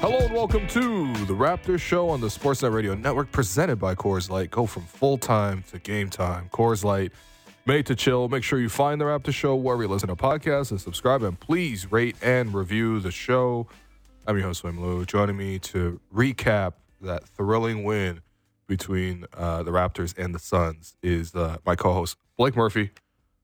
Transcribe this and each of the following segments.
Hello and welcome to the Raptors Show on the Sportsnet Radio Network, presented by Coors Light. Go from full time to game time. Coors Light, made to chill. Make sure you find the Raptors Show wherever you listen to podcasts and subscribe. And please rate and review the show. I'm your host, Will Lou. Joining me to recap that thrilling win between uh, the Raptors and the Suns is uh, my co-host Blake Murphy.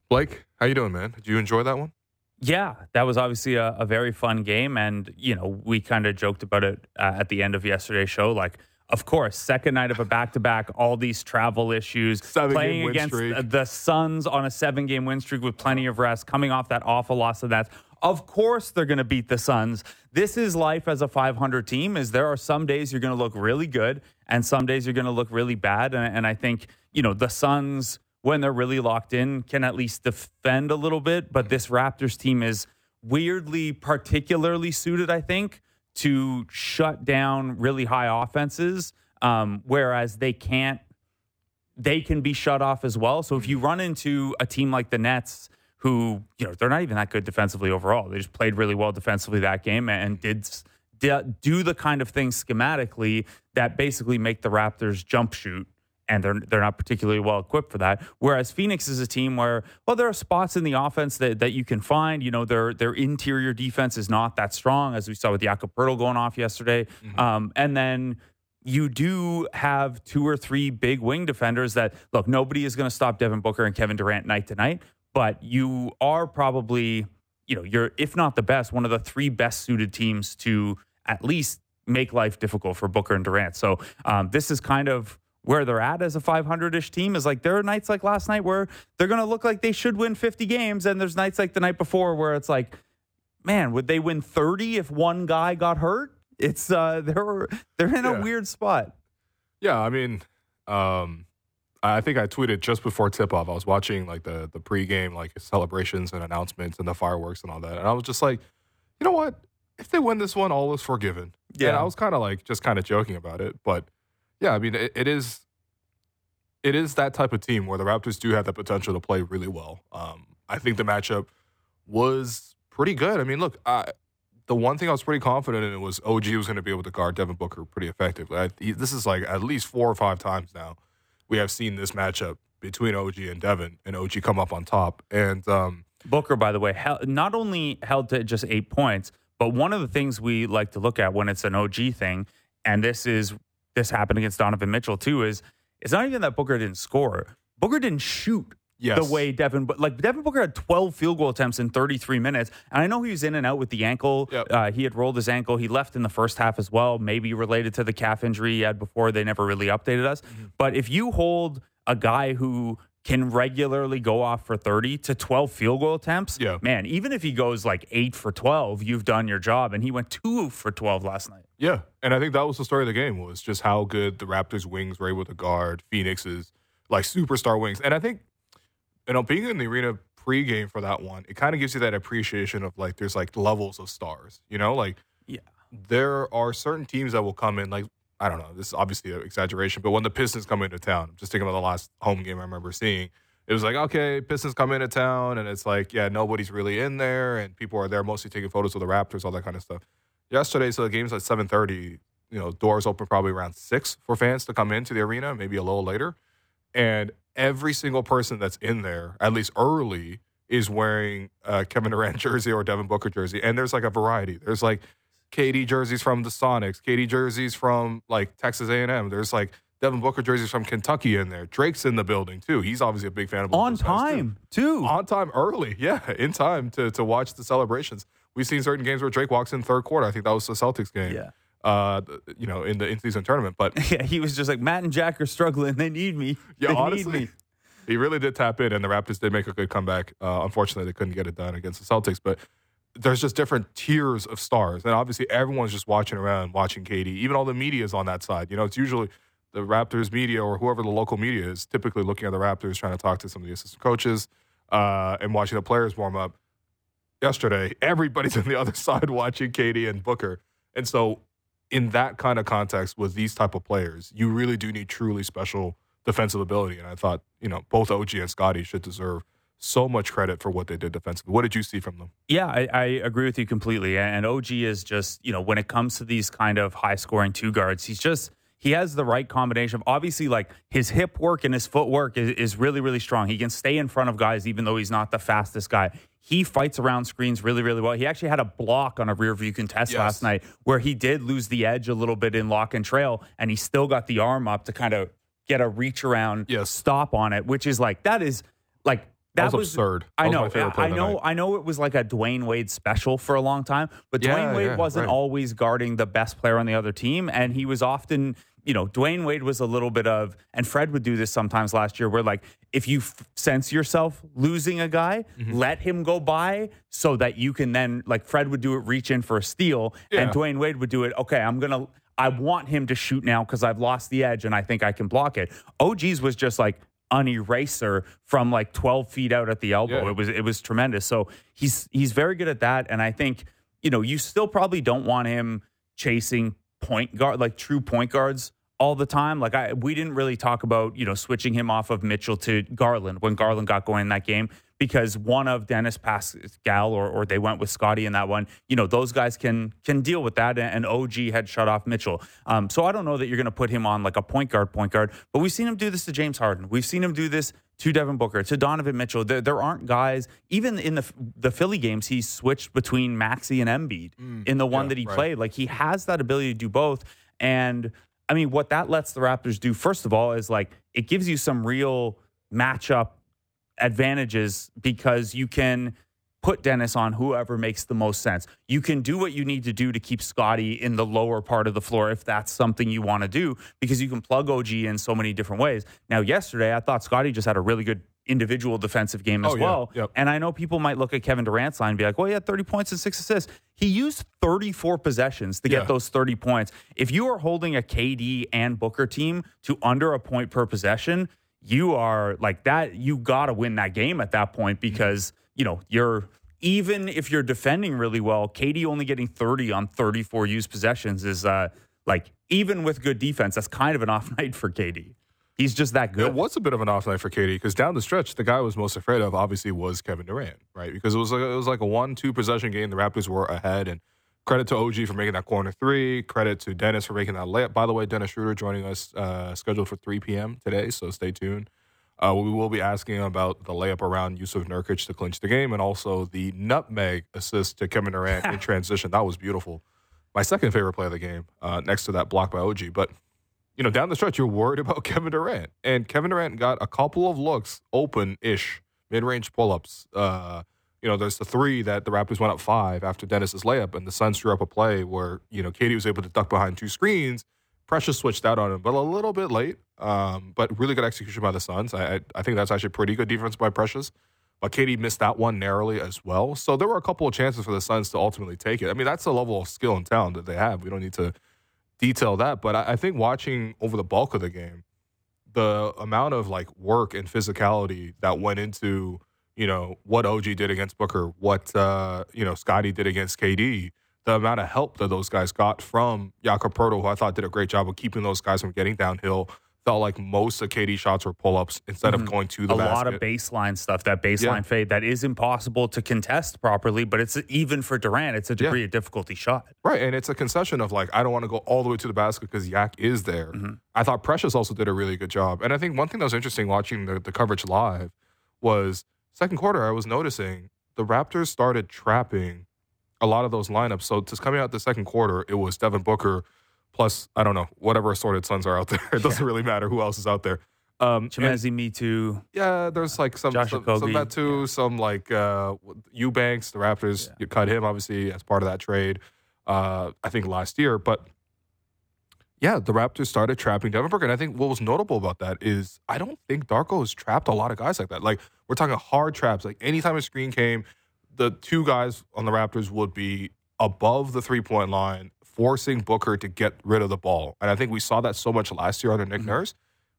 Blake, how you doing, man? Did you enjoy that one? Yeah, that was obviously a, a very fun game. And, you know, we kind of joked about it uh, at the end of yesterday's show. Like, of course, second night of a back to back, all these travel issues, Seven-game playing against streak. the Suns on a seven game win streak with plenty of rest, coming off that awful loss of that. Of course, they're going to beat the Suns. This is life as a 500 team. Is there are some days you're going to look really good, and some days you're going to look really bad. And, and I think you know the Suns when they're really locked in can at least defend a little bit. But this Raptors team is weirdly particularly suited, I think, to shut down really high offenses, um, whereas they can't. They can be shut off as well. So if you run into a team like the Nets, who you know they're not even that good defensively overall, they just played really well defensively that game and did do the kind of things schematically that basically make the Raptors jump shoot and they're they're not particularly well equipped for that. Whereas Phoenix is a team where, well, there are spots in the offense that, that you can find. You know, their their interior defense is not that strong, as we saw with Jakob Poeltl going off yesterday. Um, and then you do have two or three big wing defenders that look. Nobody is going to stop Devin Booker and Kevin Durant night to night, but you are probably, you know, you're if not the best, one of the three best suited teams to at least make life difficult for Booker and Durant. So um, this is kind of where they're at as a 500-ish team is like there are nights like last night where they're going to look like they should win 50 games and there's nights like the night before where it's like man would they win 30 if one guy got hurt it's uh they're they're in Yeah. a weird spot Yeah, I mean, um, I think I tweeted just before tip off. I was watching like the the pregame like celebrations and announcements and the fireworks and all that, and I was just like, you know what? If they win this one, all is forgiven. Yeah. and I was kind of like just kind of joking about it, but yeah, I mean, it, it is. It is that type of team where the Raptors do have the potential to play really well. Um, I think the matchup was pretty good. I mean, look, I, the one thing I was pretty confident in was OG was going to be able to guard Devin Booker pretty effectively. I, he, this is like at least four or five times now we have seen this matchup between OG and Devin, and OG come up on top. And um, Booker, by the way, not only held to just eight points, but one of the things we like to look at when it's an OG thing, and this is this happened against Donovan Mitchell too, is it's not even that Booker didn't score. Booker didn't shoot yes, the way Devin, but like Devin Booker had 12 field goal attempts in 33 minutes, and I know he was in and out with the ankle. Yep. Uh, he had rolled his ankle. He left in the first half as well, maybe related to the calf injury he had before. They never really updated us. Mm-hmm. But if you hold a guy who can regularly go off for 30 to 12 field goal attempts, Yeah. man, even if he goes like eight for 12, you've done your job. And he went two for 12 last night. Yeah, and I think that was the story of the game was just how good the Raptors wings were able to guard Phoenix's like superstar wings. And I think you know being in the arena pregame for that one, it kind of gives you that appreciation of like there's like levels of stars. You know, like Yeah. there are certain teams that will come in like I don't know. This is obviously an exaggeration, but when the Pistons come into town, I'm just thinking about the last home game I remember seeing, it was like okay, Pistons come into town, and it's like yeah, nobody's really in there, and people are there mostly taking photos of the Raptors, all that kind of stuff yesterday. So the game's at seven thirty. You know, doors open probably around six for fans to come into the arena, maybe a little later. And every single person that's in there, at least early, is wearing a Kevin Durant jersey or Devin Booker jersey. And there's like a variety. There's like KD jerseys from the Sonics, KD jerseys from like Texas A&M. There's like Devin Booker jerseys from Kentucky in there. Drake's in the building too. He's obviously a big fan of On guys, too time, too. on time early. Yeah, in time to to watch the celebrations. We've seen certain games where Drake walks in third quarter. I think that was the Celtics game. Yeah. Uh, you know, in the in season tournament, but Yeah, he was just like, Matt and Jack are struggling. They need me. yeah, they honestly, need me. he really did tap in, and the Raptors did make a good comeback. Uh, unfortunately, they couldn't get it done against the Celtics, but there's just different tiers of stars, and obviously everyone's just watching around, watching KD. Even all the media is on that side. You know, it's usually the Raptors media or whoever the local media is typically looking at the Raptors, trying to talk to some of the assistant coaches uh, and watching the players warm up. Yesterday, everybody's on the other side watching KD and Booker, and so in that kind of context with these type of players, you really do need truly special defensive ability. And I thought, you know, both OG and Scotty should deserve so much credit for what they did defensively. What did you see from them? Yeah, I, I, agree with you completely. And OG is just, you know, when it comes to these kind of high scoring two guards, he's just he has the right combination of obviously like his hip work and his footwork is, is really, really strong. He can stay in front of guys even though he's not the fastest guy. He fights around screens really, really well. He actually had a block on a rear view contest yes. last night where he did lose the edge a little bit in lock and trail, and he still got the arm up to kind of get a reach around yes. stop on it, which is like that is like that, that was, was, absurd. I know. I know. I know. It was like a Dwyane Wade special for a long time, but yeah, Dwyane Wade yeah, wasn't right. always guarding the best player on the other team, and he was often you know, Dwyane Wade was a little bit of, and Fred would do this sometimes last year, where like if you f- sense yourself losing a guy, mm-hmm. let him go by so that you can then, like Fred would do it, reach in for a steal, yeah. and Dwyane Wade would do it. Okay, I'm gonna, I want him to shoot now because I've lost the edge and I think I can block it. OG's was just like an eraser from like 12 feet out at the elbow. Yeah. It was it was tremendous. So he's he's very good at that, and I think you know you still probably don't want him chasing point guard like true point guards all the time. Like I, we didn't really talk about you know switching him off of Mitchell to Garland when Garland got going in that game because one of Dennis Pascal or or they went with Scotty in that one. You know those guys can can deal with that, and OG had shut off Mitchell. Um, so I don't know that you're going to put him on like a point guard, point guard. But we've seen him do this to James Harden. We've seen him do this to Devin Booker, to Donovan Mitchell. There, there aren't guys even in the the Philly games. He switched between Maxey and Embiid mm, in the one yeah, that he right. played. Like he has that ability to do both, and I mean, what that lets the Raptors do, first of all, is like it gives you some real matchup advantages because you can put Dennis on whoever makes the most sense. You can do what you need to do to keep Scotty in the lower part of the floor if that's something you want to do because you can plug OG in so many different ways. Now, yesterday, I thought Scotty just had a really good individual defensive game as oh, yeah. well. Yep. And I know people might look at Kevin Durant's line and be like, well, he had 30 points and six assists. He used 34 possessions to get those 30 points. If you are holding a KD and Booker team to under a point per possession, you are like that. You got to win that game at that point because, you know, you're even if you're defending really well, KD only getting 30 on 34 used possessions is uh, like, even with good defense, that's kind of an off night for KD. He's just that good. It was a bit of an off night for KD because down the stretch, the guy I was most afraid of obviously was Kevin Durant, right? Because it was like it was like a one-two possession game. The Raptors were ahead, and credit to OG for making that corner three. Credit to Dennis for making that layup. By the way, Dennis Schroeder joining us uh, scheduled for 3 p.m. today, so stay tuned. Uh, we will be asking about the layup around Jusuf Nurkic to clinch the game, and also the nutmeg assist to Kevin Durant in transition. That was beautiful. My second favorite play of the game, uh, next to that block by OG, but you know, down the stretch, you're worried about Kevin Durant. And Kevin Durant got a couple of looks open ish, mid range pull ups. Uh, you know, there's the three that the Raptors went up five after Dennis's layup, and the Suns drew up a play where, you know, KD was able to duck behind two screens. Precious switched out on him, but a little bit late. Um, but really good execution by the Suns. I, I think that's actually pretty good defense by Precious. But KD missed that one narrowly as well. So there were a couple of chances for the Suns to ultimately take it. I mean, that's the level of skill and talent that they have. We don't need to detail that, but I, I think watching over the bulk of the game, the amount of like work and physicality that went into you know what OG did against Booker, what uh, you know Scotty did against KD, the amount of help that those guys got from Jakob Poeltl, who I thought did a great job of keeping those guys from getting downhill, felt like most of KD shots were pull ups instead mm-hmm. of going to the a basket. lot of baseline stuff. That baseline yeah. fade that is impossible to contest properly, but it's even for Durant, it's a degree yeah. of difficulty shot. Right, and it's a concession of like I don't want to go all the way to the basket because Yak is there. Mm-hmm. I thought Precious also did a really good job, and I think one thing that was interesting watching the, the coverage live was second quarter. I was noticing the Raptors started trapping a lot of those lineups. So just coming out the second quarter, it was Devin Booker Plus, I don't know, whatever assorted Suns are out there. It doesn't yeah. really matter who else is out there. Um, Chimezie, Metu. Yeah, there's like some Josh some, some that too. Yeah. Some like uh, Eubanks, the Raptors. Yeah. You cut him obviously as part of that trade. Uh, I think last year, but yeah, the Raptors started trapping Devin Booker. And I think what was notable about that is I don't think Darko has trapped a lot of guys like that. Like we're talking hard traps. Like anytime a screen came, the two guys on the Raptors would be above the three point line forcing Booker to get rid of the ball. And I think we saw that so much last year under Nick mm-hmm. Nurse.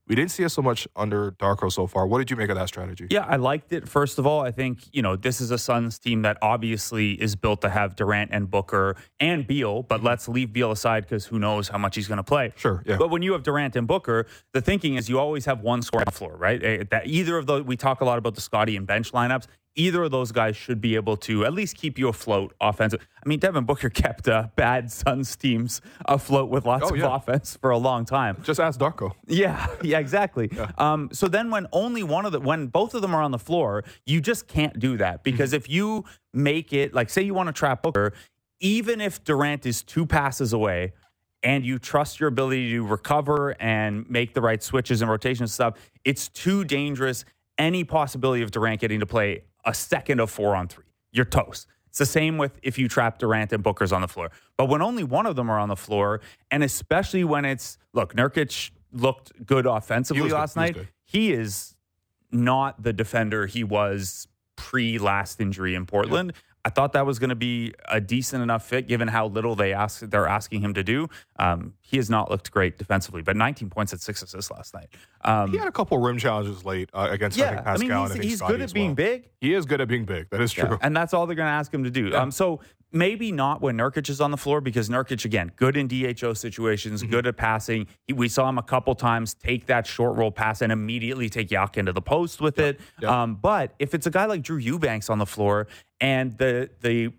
We didn't see it so much under Darko so far. What did you make of that strategy? Yeah, I liked it. First of all, I think, you know, this is a Suns team that obviously is built to have Durant and Booker and Beal, but let's leave Beal aside because who knows how much he's going to play. Sure, yeah. But when you have Durant and Booker, the thinking is you always have one scorer on the floor, right? Eh, That either of those, we talk a lot about the Scotty and bench lineups. Either of those guys should be able to at least keep you afloat offensively. I mean, Devin Booker kept uh, bad Suns teams afloat with lots Oh, of offense for a long time. Just ask Darko. Yeah, yeah, exactly. Um, so then, when only one of the when both of them are on the floor, you just can't do that because if you make it like, say, you want to trap Booker, even if Durant is two passes away, and you trust your ability to recover and make the right switches and rotation stuff, it's too dangerous. Any possibility of Durant getting to play a second of four on three, you're toast. It's the same with if you trap Durant and Booker's on the floor. But when only one of them are on the floor, and especially when it's look, Nurkic looked good offensively He good. last He night. good. He is not the defender he was pre last injury in Portland. I thought that was going to be a decent enough fit given how little they ask they're asking him to do. Um, he has not looked great defensively, but 19 points at six assists last night. Um, He had a couple rim challenges late uh, against I yeah, think I Pascal mean and I he's, think he's good at being well. big. He is good at being big. That is true. Yeah, and that's all they're going to ask him to do. Um, so maybe not when Nurkic is on the floor because Nurkic again good in DHO situations, Mm-hmm. good at passing. He, we saw him a couple times take that short roll pass and immediately take Yak into the post with it. Yep. Um, but if it's a guy like Drew Eubanks on the floor and the the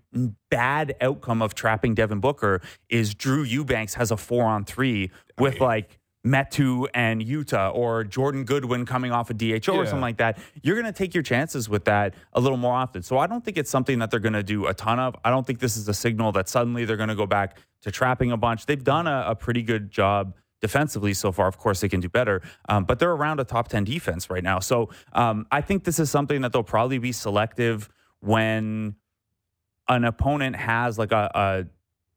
bad outcome of trapping Devin Booker is Drew Eubanks has a four on three with mean- like. Metu and Yuta or Jordan Goodwin coming off a DHO or something like that, you're going to take your chances with that a little more often. So I don't think it's something that they're going to do a ton of. I don't think this is a signal that suddenly they're going to go back to trapping a bunch. They've done a, a pretty good job defensively so far. Of course, they can do better, um, but they're around a top 10 defense right now. So um, I think this is something that they'll probably be selective when an opponent has like a, a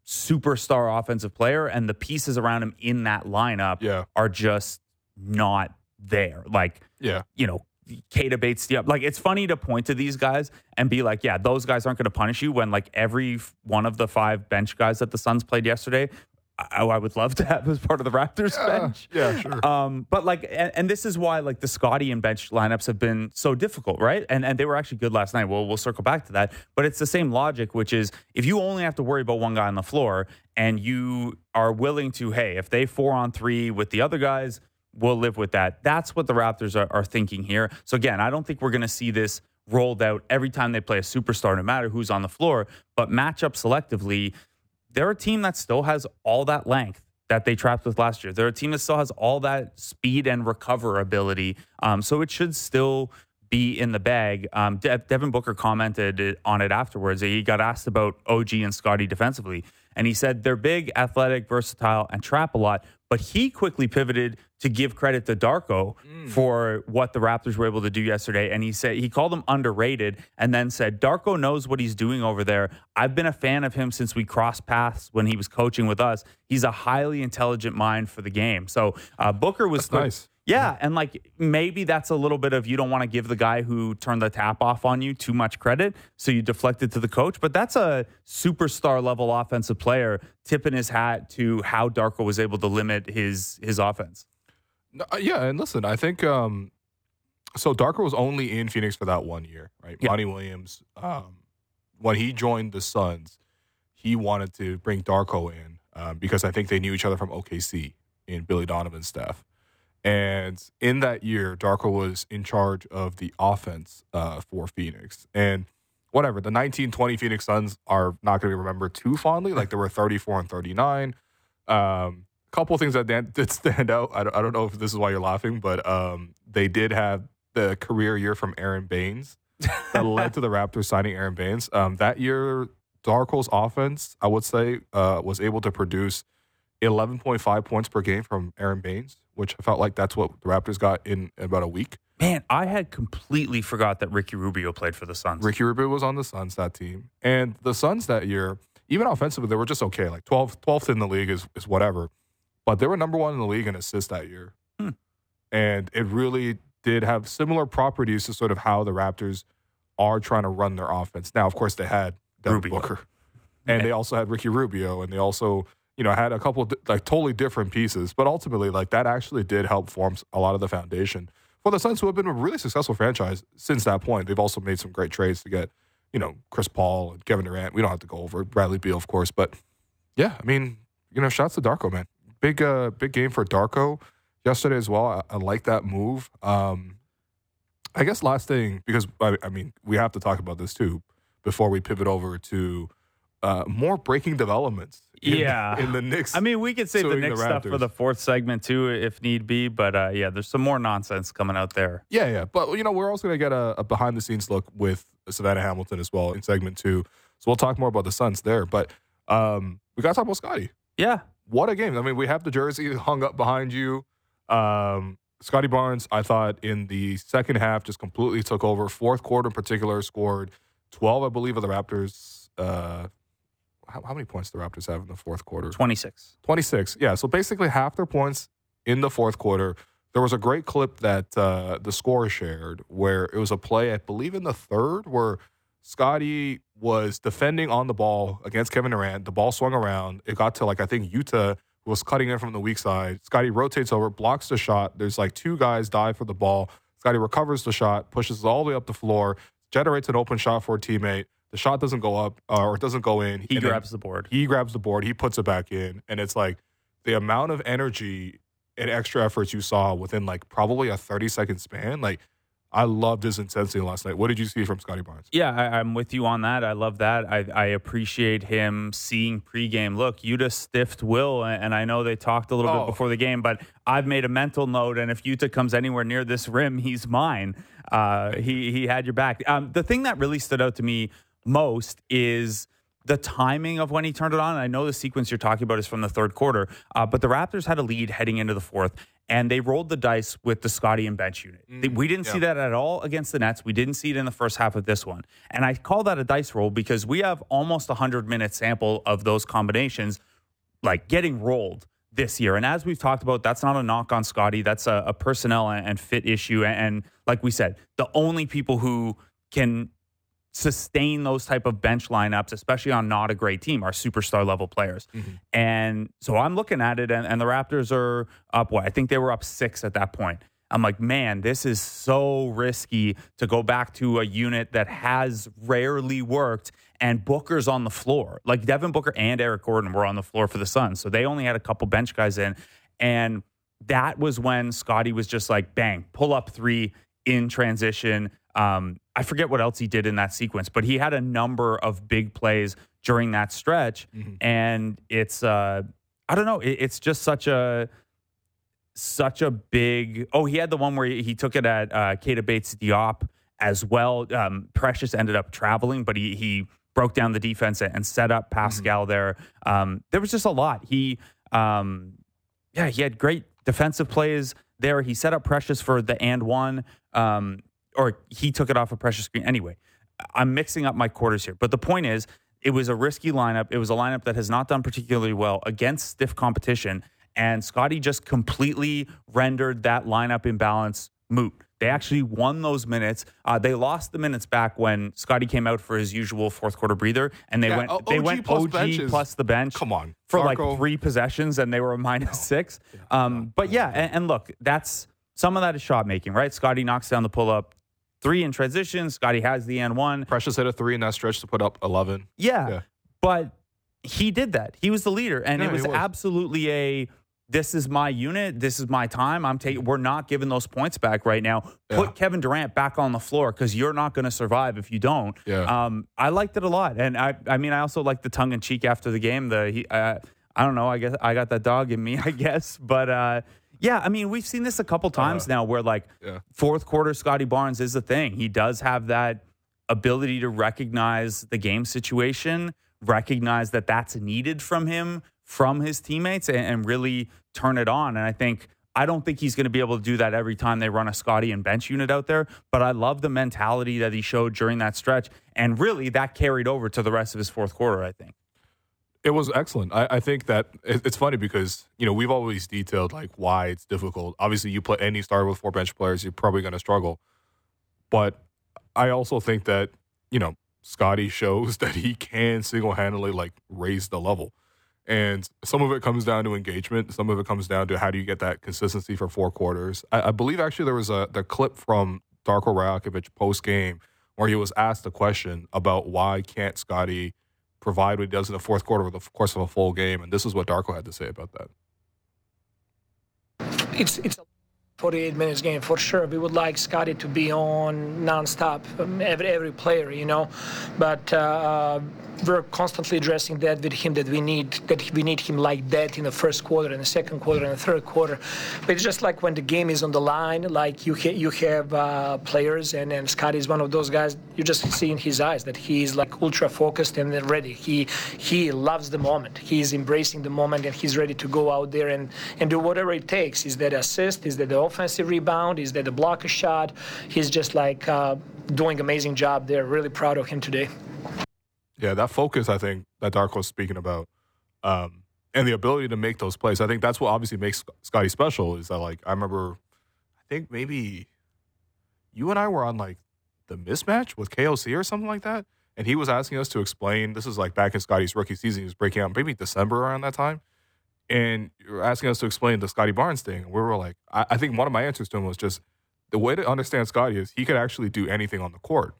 superstar offensive player and the pieces around him in that lineup Yeah. are just not there. Like, Yeah. you know, Keita Bates, yeah, like it's funny to point to these guys and be like, yeah, those guys aren't going to punish you when like every one of the five bench guys that the Suns played yesterday, I, I would love to have as part of the Raptors bench. Yeah, sure. Um, but like, and, and this is why like the Scotty and bench lineups have been so difficult, right? And and they were actually good last night. Well, we'll circle back to that. But it's the same logic, which is if you only have to worry about one guy on the floor and you are willing to, hey, if they four on three with the other guys, we'll live with that. That's what the Raptors are, are thinking here. So again, I don't think we're going to see this rolled out every time they play a superstar, no matter who's on the floor. But matchup selectively, they're a team that still has all that length that they trapped with last year. They're a team that still has all that speed and recover ability. Um, so it should still be in the bag. Um, De- Devin Booker commented on it afterwards. He got asked about OG and Scotty defensively, and he said they're big, athletic, versatile, and trap a lot. But he quickly pivoted to give credit to Darko for what the Raptors were able to do yesterday. And he said he called him underrated and then said, Darko knows what he's doing over there. I've been a fan of him since we crossed paths when he was coaching with us. He's a highly intelligent mind for the game. So uh, Booker was That's nice. yeah, and like maybe that's a little bit of you don't want to give the guy who turned the tap off on you too much credit, so you deflect it to the coach. But that's a superstar level offensive player tipping his hat to how Darko was able to limit his his offense. No, uh, yeah, and listen, I think um, so. Darko was only in Phoenix for that one year, right? Yeah. Monty Williams, um, when he joined the Suns, he wanted to bring Darko in um, because I think they knew each other from OKC in Billy Donovan's staff. And in that year, Darko was in charge of the offense uh, for Phoenix. And whatever, the 1920 Phoenix Suns are not going to be remembered too fondly. Like they were 34 and 39. Um, couple things that dan- did stand out. I don't, I don't know if this is why you're laughing, but um, they did have the career year from Aron Baynes that led to the Raptors signing Aron Baynes. Um, that year, Darko's offense, I would say, uh, was able to produce 11.5 points per game from Aron Baynes, which I felt like that's what the Raptors got in about a week. Man, I had completely forgot that Ricky Rubio played for the Suns. Ricky Rubio was on the Suns that team. And the Suns that year, even offensively, they were just okay. Like 12th, 12th in the league is, is whatever. But they were number one in the league in assists that year. Hmm. And it really did have similar properties to sort of how the Raptors are trying to run their offense. Now, of course, they had Devin Rubio. Booker. And they also had Ricky Rubio. And they also you know, had a couple di- like totally different pieces, but ultimately, like that actually did help form a lot of the foundation for the Suns, who have been a really successful franchise since that point. They've also made some great trades to get, you know, Chris Paul and Kevin Durant. We don't have to go over Bradley Beal, of course, but yeah, I mean, you know, shouts to Darko, man. Big, uh, big game for Darko yesterday as well. I, I like that move. Um, I guess last thing because I, I mean we have to talk about this too before we pivot over to uh, more breaking developments. In, Yeah. in the Knicks. I mean, we could save the suing the Knicks stuff for the fourth segment too, if need be. But uh, yeah, there's some more nonsense coming out there. yeah, yeah, but you know we're also gonna get a, a behind the scenes look with Savanna Hamilton as well in segment two. So we'll talk more about the Suns there. But um, we got to talk about Scotty. Yeah, what a game! I mean, we have the jersey hung up behind you. Um, Scotty Barnes, I thought in the second half just completely took over. Fourth quarter in particular, scored twelve, I believe, of the Raptors. Uh, how, how many points the Raptors have in the fourth quarter? 26. 26. Yeah. So basically half their points in the fourth quarter. There was a great clip that uh, the score shared where it was a play, I believe, in the third where Scotty was defending on the ball against Kevin Durant. The ball swung around. It got to like, I think Yuta was cutting in from the weak side. Scotty rotates over, blocks the shot. There's like two guys dive for the ball. Scotty recovers the shot, pushes it all the way up the floor, generates an open shot for a teammate. The shot doesn't go up uh, or it doesn't go in. He grabs the board. he grabs the board, he puts it back in, and it's like the amount of energy and extra efforts you saw within like probably a 30 second span. Like, I loved his intensity last night. What did you see from Scotty Barnes? Yeah, I, I'm with you on that. I love that. I, I appreciate him seeing pregame. Look, Yuta stiffed Will, and and I know they talked a little Oh. bit before the game, but I've made a mental note, and if Yuta comes anywhere near this rim, he's mine. Uh, he he had your back. Um, the thing that really stood out to me most is the timing of when he turned it on. I know the sequence you're talking about is from the third quarter, uh, but the Raptors had a lead heading into the fourth, and they rolled the dice with the Scotty and bench unit. They- we didn't see that at all against the Nets. We didn't see it in the first half of this one. And I call that a dice roll because we have almost a 100 minute sample of those combinations like getting rolled this year. And as we've talked about, that's not a knock on Scotty. That's a, a personnel and, and fit issue. And, and like we said, the only people who can sustain those type of bench lineups, especially on not a great team, our superstar level players. And so I'm looking at it, and, and the Raptors are up. What I think they were up six at that point. I'm like, man, this is so risky to go back to a unit that has rarely worked. And Booker's on the floor. Like Devin Booker and Eric Gordon were on the floor for the Suns. So they only had a couple bench guys in. And that was when Scotty was just like, bang, pull up three in transition. Um, I forget what else he did in that sequence, but he had a number of big plays during that stretch. And it's, uh, I don't know, it, it's just such a, such a big. Oh, he had the one where he, he took it at uh, Keita Bates-Diop as well. Um, Precious ended up traveling, but he he broke down the defense and set up Pascal there. Um, there was just a lot. He, um, yeah, he had great defensive plays there. He set up Precious for the and one, um, or he took it off a Precious screen. Anyway, I'm mixing up my quarters here, but the point is, it was a risky lineup. It was a lineup that has not done particularly well against stiff competition, and Scotty just completely rendered that lineup imbalance moot. They actually won those minutes. Uh, they lost the minutes back when Scotty came out for his usual fourth quarter breather, and they Yeah, went O- they went plus OG benches. plus the bench Come on. for Darko. like three possessions, and they were a minus six. Um, but yeah, and, and look, that's some of that is shot making, right? Scotty knocks down the pull up three in transition. Scotty has the and one. Precious hit a three in that stretch to put up 11. Yeah, Yeah. but he did that. He was the leader, and Yeah, it was, was. absolutely a. This is my unit. This is my time. I'm taking. We're not giving those points back right now. Put Kevin Durant back on the floor because you're not going to survive if you don't. Yeah. Um, I liked it a lot, and I. I mean, I also liked the tongue in cheek after the game. The he. Uh, I don't know. I guess I got that dog in me. I guess, but uh, yeah. I mean, we've seen this a couple uh-huh. times now, where like Yeah. fourth quarter Scotty Barnes is a thing. He does have that ability to recognize the game situation, recognize that that's needed from him, from his teammates, and, and really turn it on. And I think I don't think he's going to be able to do that every time they run a Scotty and bench unit out there. But I love the mentality that he showed during that stretch, and really that carried over to the rest of his fourth quarter. I think. It was excellent. I, I think that it, it's funny because you know we've always detailed like why it's difficult. Obviously, you put any starter with four bench players, you're probably going to struggle. But I also think that you know Scotty shows that he can single handedly like raise the level. And some of it comes down to engagement. Some of it comes down to how do you get that consistency for four quarters. I, I believe actually there was a the clip from Darko Rajakovic post game where he was asked a question about why can't Scottie provide what he does in the fourth quarter over the course of a full game, and this is what Darko had to say about that. It's it's. 48 minutes game for sure. We would like Scotty to be on nonstop, um, every every player, you know. But uh, we're constantly addressing that with him that we need that we need him like that in the first quarter, in the second quarter, in the third quarter. But it's just like when the game is on the line, like you ha- you have uh, players, and and Scottie is one of those guys. You just see in his eyes that he's like ultra focused and ready. He he loves the moment. He's embracing the moment, and he's ready to go out there and and do whatever it takes. Is that assist? Is that the offensive rebound? Is that the block a shot? He's just like uh, doing amazing job there. Really proud of him today. Yeah, that focus, I think, that Darko's speaking about, um, and the ability to make those plays. I think that's what obviously makes Scotty special. Is that like I remember, I think maybe you and I were on like the mismatch with KOC or something like that, and he was asking us to explain. This is like back in Scotty's rookie season. He was breaking out maybe December around that time, and you were asking us to explain the Scottie Barnes thing. We were like, I, I think one of my answers to him was just the way to understand Scotty is he could actually do anything on the court.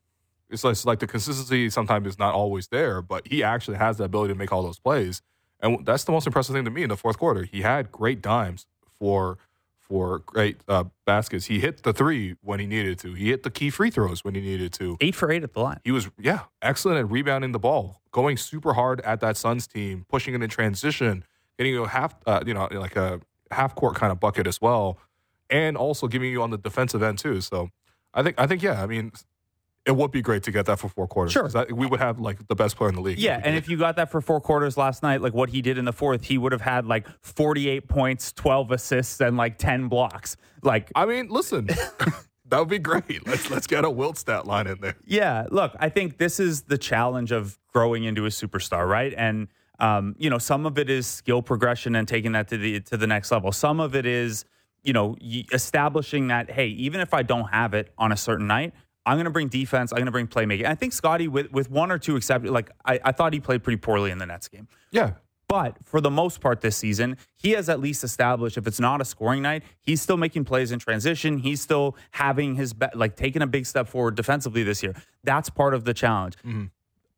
It's like, it's like the consistency sometimes is not always there, but he actually has the ability to make all those plays. And that's the most impressive thing to me in the fourth quarter. He had great dimes for for great uh, baskets. He hit the three when he needed to. He hit the key free throws when he needed to. Eight for eight at the line. He was yeah excellent at rebounding the ball, going super hard at that Suns team, pushing it in transition, getting you a half uh, you know like a half court kind of bucket as well, and also giving you on the defensive end too. So I think I think yeah. I mean it would be great to get that for four quarters. Sure. That, we would have like the best player in the league. Yeah, and if you got that for four quarters last night, like what he did in the fourth, he would have had like 48 points, 12 assists, and like 10 blocks. Like, I mean, listen, that would be great. Let's let's get a Wilt stat line in there. Yeah, look, I think this is the challenge of growing into a superstar, right? And um, you know, some of it is skill progression and taking that to the to the next level. Some of it is, you know, establishing that hey, even if I don't have it on a certain night, I'm going to bring defense. I'm going to bring playmaking. I think Scotty, with, with one or two exceptions, like I, I thought he played pretty poorly in the Nets game. Yeah. But for the most part this season, he has at least established if it's not a scoring night, he's still making plays in transition. He's still having his, be- like taking a big step forward defensively this year. That's part of the challenge. Mm-hmm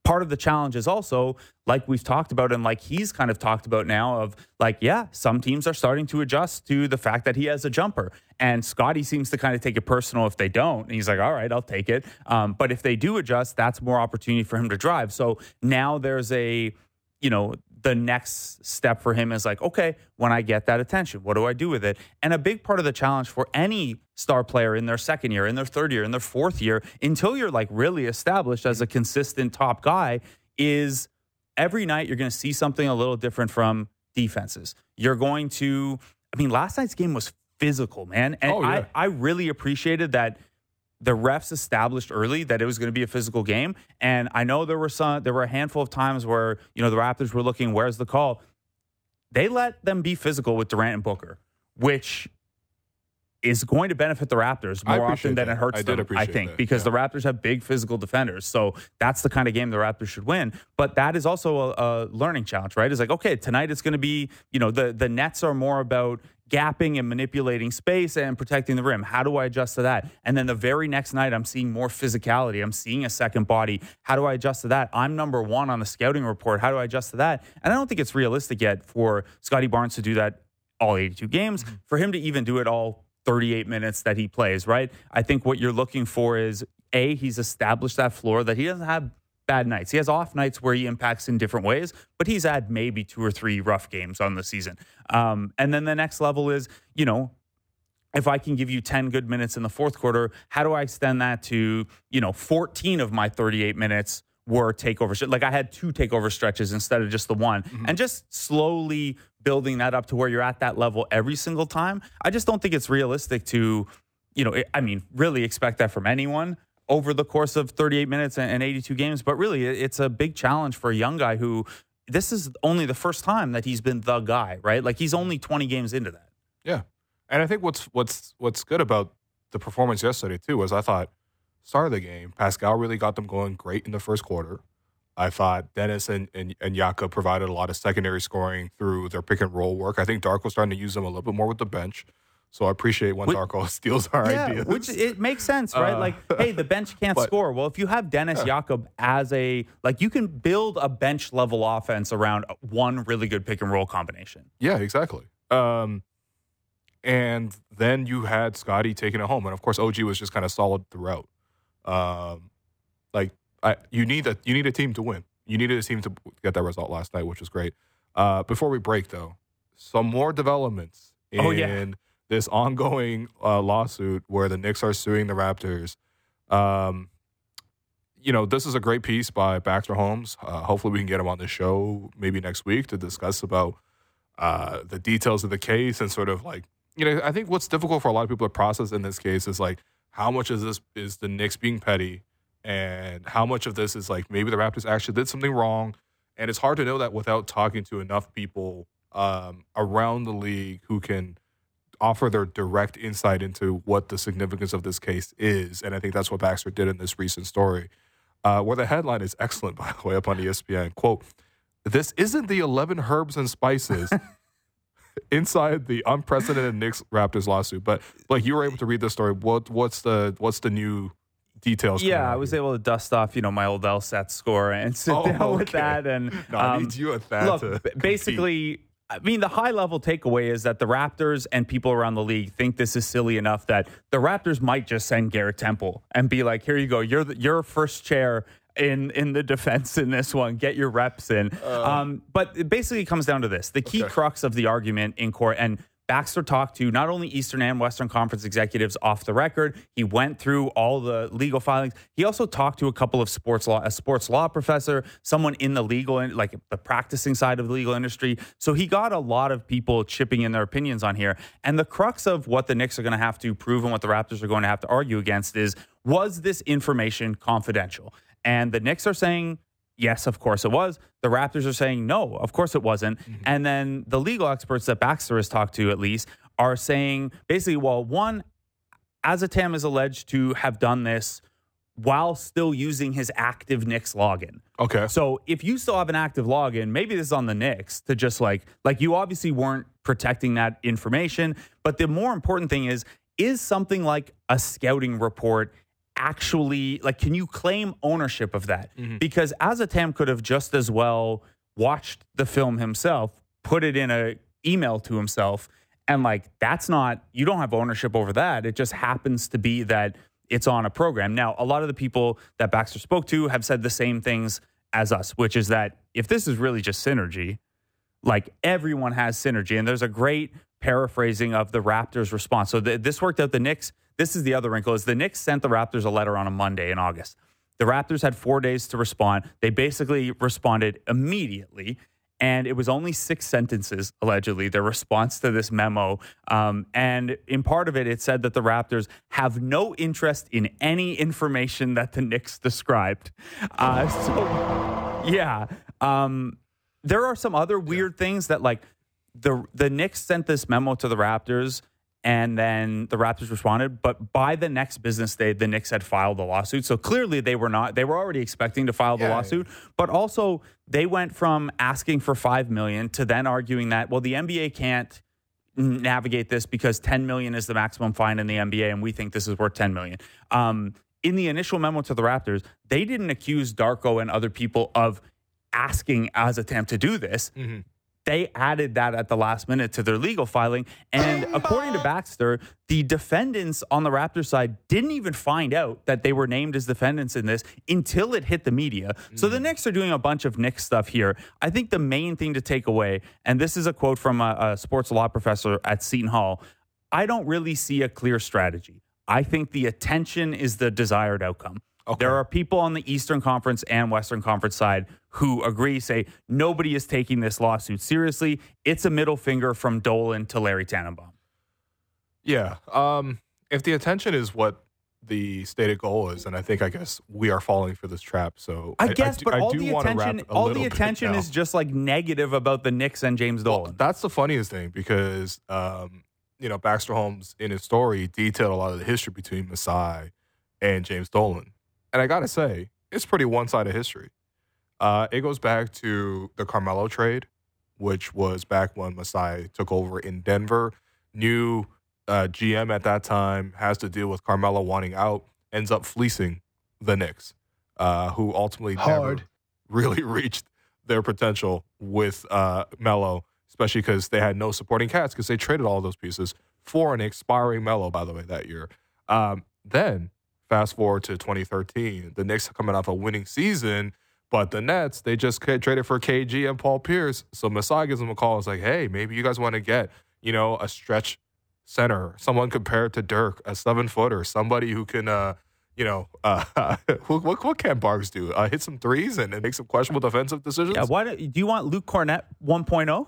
part of the challenge is also like we've talked about and like he's kind of talked about now of like yeah some teams are starting to adjust to the fact that he has a jumper. And scotty seems to kind of take it personal if they don't. And he's like all right i'll take it. Um, but if they do adjust that's more opportunity for him to drive. So now there's a you know the next step for him is like, okay, when I get that attention, what do I do with it? And a big part of the challenge for any star player in their second year, in their third year, in their fourth year, until you're like really established as a consistent top guy, is every night you're going to see something a little different from defenses. You're going to, I mean, last night's game was physical, man. And oh, yeah. I, I really appreciated that the refs established early that it was going to be a physical game. And I know there were some, there were a handful of times where, you know, the Raptors were looking, where's the call? They let them be physical with Durant and Booker, which is going to benefit the Raptors more often than that. it hurts I them, I think, that. because yeah. the Raptors have big physical defenders. So that's the kind of game the Raptors should win. But that is also a, a learning challenge, right? It's like, okay, tonight it's going to be, you know, the, the Nets are more about gapping and manipulating space and protecting the rim. How do I adjust to that? And then the very next night, I'm seeing more physicality. I'm seeing a second body. How do I adjust to that? I'm number one on the scouting report. How do I adjust to that? And I don't think it's realistic yet for Scotty Barnes to do that all 82 games, mm-hmm. for him to even do it all 38 minutes that he plays, right? I think what you're looking for is A, he's established that floor that he doesn't have bad nights. He has off nights where he impacts in different ways, but he's had maybe two or three rough games on the season. Um, and then the next level is, you know, if I can give you 10 good minutes in the fourth quarter, how do I extend that to, you know, 14 of my 38 minutes were takeover. Like I had two takeover stretches instead of just the one. Mm-hmm. And just slowly building that up to where you're at that level every single time. I just don't think it's realistic to, you know, I mean, really expect that from anyone over the course of 38 minutes and 82 games. But really, it's a big challenge for a young guy who this is only the first time that he's been the guy, right? Like he's only 20 games into that. Yeah. And I think what's what's what's good about the performance yesterday too was I thought start of the game, Pascal really got them going great in the first quarter. I thought Dennis and, and, and Jakob provided a lot of secondary scoring through their pick and roll work. I think Darko's starting to use them a little bit more with the bench. So I appreciate when Which- Darko steals our yeah, ideas. which it makes sense, right? Uh, like, hey, the bench can't but- score. Well, if you have Dennis Jakob as a like, you can build a bench level offense around one really good pick and roll combination. Yeah, exactly. Um, and then you had Scotty taking it home, and of course OG was just kind of solid throughout. Um, like I, you need a you need a team to win. You needed a team to get that result last night, which was great. Uh, before we break, though, some more developments in Oh, yeah. This ongoing uh, lawsuit where the Knicks are suing the Raptors. Um, you know, this is a great piece by Baxter Holmes. Uh, hopefully, we can get him on the show maybe next week to discuss about uh, the details of the case and sort of like, you know, I think what's difficult for a lot of people to process in this case is like, how much of this is the Knicks being petty, and how much of this is like maybe the Raptors actually did something wrong, and it's hard to know that without talking to enough people um, around the league who can offer their direct insight into what the significance of this case is. And I think that's what Baxter did in this recent story, uh, where the headline is excellent, by the way, up on ESPN. Quote, this isn't the 11 herbs and spices inside the unprecedented Knicks Raptors lawsuit. But like you were able to read the story. What what's the what's the new details? Yeah, I was here? able to dust off, you know, my old LSAT score and sit Oh, down with that. And No, I um, need you at that. look, to b- compete. I mean, the high level takeaway is that the Raptors and people around the league think this is silly enough that the Raptors might just send Garrett Temple and be like, "Here you go, you're the, you're first chair." In, in the defense in this one, get your reps in. um, but it basically comes down to this: the key Okay. crux of the argument in court, and Baxter talked to not only Eastern and Western Conference executives off the record. He went through all the legal filings. He also talked to a couple of sports law, a sports law professor, someone in the legal, like the practicing side of the legal industry. So he got a lot of people chipping in their opinions on here. And the crux of what the Knicks are going to have to prove and what the Raptors are going to have to argue against is was this information confidential? And the Knicks are saying Yes, of course it was. The Raptors are saying no, of course it wasn't. Mm-hmm. And then the legal experts that Baxter has talked to, at least, are saying basically, well, one, Azotam is alleged to have done this while still using his active Knicks login. okay. So if you still have an active login, maybe this is on the Knicks to just like like you obviously weren't protecting that information. But the more important thing is, is something like a scouting report actually like can you claim ownership of that? Mm-hmm. Because Azotam could have just as well watched the film himself, put it in a email to himself, and like that's not you don't have ownership over that. It just happens to be that it's on a program. Now, a lot of the people that Baxter spoke to have said the same things as us, which is that if this is really just synergy, like everyone has synergy. And there's a great paraphrasing of the Raptors' response. So th- this worked out. The Knicks, this is the other wrinkle, is the Knicks sent the Raptors a letter on a Monday in August. The Raptors had four days to respond. They basically responded immediately. And it was only six sentences, allegedly, their response to this memo. Um, and in part of it, it said that the Raptors have no interest in any information that the Knicks described. Uh, so, yeah. Um, there are some other weird things that, like, the the Knicks sent this memo to the Raptors, and then the Raptors responded. But by the next business day, the Knicks had filed the lawsuit. So clearly, they were not. They were already expecting to file the Yeah, yeah. lawsuit. But also, they went from asking for five million to then arguing that well, the NBA can't navigate this because 10 million is the maximum fine in the NBA, and we think this is worth 10 million. Um, in the initial memo to the Raptors, they didn't accuse Darko and other people of asking as Azotam to do this. They added that at the last minute to their legal filing. And according to Baxter, the defendants on the Raptors side didn't even find out that they were named as defendants in this until it hit the media. So the mm. Knicks are doing a bunch of Knicks stuff here. I think the main thing to take away, and this is a quote from a, a sports law professor at Seton Hall I don't really see a clear strategy. I think the attention is the desired outcome. Okay. There are people on the Eastern Conference and Western Conference side who agree, say, nobody is taking this lawsuit seriously. It's a middle finger from Dolan to Larry Tannenbaum. Yeah. Um, if the attention is what the stated goal is, and I think I guess we are falling for this trap. So I guess, do- but I all the attention, all the attention is just like negative about the Knicks and James Well, Dolan. that's the funniest thing because um, you know Baxter Holmes in his story detailed a lot of the history between Masai and James Dolan, and I gotta say it's pretty one sided history. Uh, it goes back to the Carmelo trade, which was back when Masai took over in Denver. New uh, GM at that time has to deal with Carmelo wanting out, ends up fleecing the Knicks, uh, who ultimately Hard. never really reached their potential with uh, Melo, especially because they had no supporting cats because they traded all those pieces for an expiring Melo, by the way, that year. Um, then fast forward to 2013, the Knicks are coming off a winning season, but the Nets, they just traded for KG and Paul Pierce. So Masai gives them a call. It's like, hey, maybe you guys want to get, you know, a stretch center, someone compared to Dirk, a seven footer, somebody who can, uh, you know, uh, what, what, can Bargs do? Uh, hit some threes and, and make some questionable defensive decisions? Yeah, why do, do you want Luke Kornet oh? 1.0?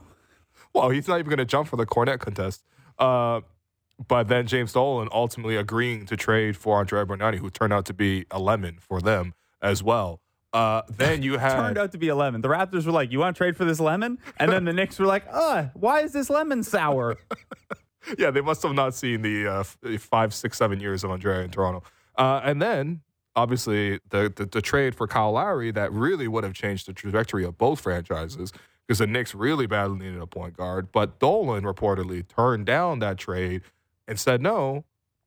Well, he's not even going to jump for the Kornet contest. Uh, but then James Dolan ultimately agreeing to trade for Andrea Bargnani, who turned out to be a lemon for them as well. Uh, then you had Turned out to be a lemon. The Raptors were like, "You want to trade for this lemon?" And then the Knicks were like, "Uh, why is this lemon sour?" yeah, they must have not seen the uh, five, six, seven years of Andrea in Toronto. Uh, and then, obviously, the, the the trade for Kyle Lowry that really would have changed the trajectory of both franchises because the Knicks really badly needed a point guard. But Dolan reportedly turned down that trade and said no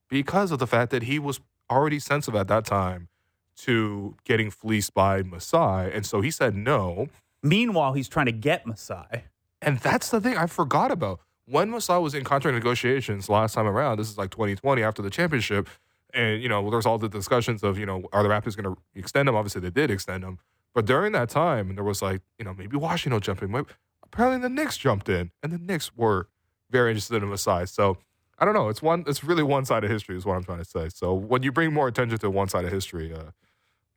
because of the fact that he was already sensitive at that time to getting fleeced by Masai. And so he said no. Meanwhile, he's trying to get Masai. And that's the thing I forgot about. When Masai was in contract negotiations last time around, this is like 2020 after the championship, and you know, there's all the discussions of, you know, are the Raptors going to extend him? Obviously, they did extend him. But during that time, there was like, you know, maybe Washington jumping. jump Apparently, the Knicks jumped in, and the Knicks were very interested in Masai. So I don't know. It's one. It's really one side of history, is what I'm trying to say. So when you bring more attention to one side of history, uh,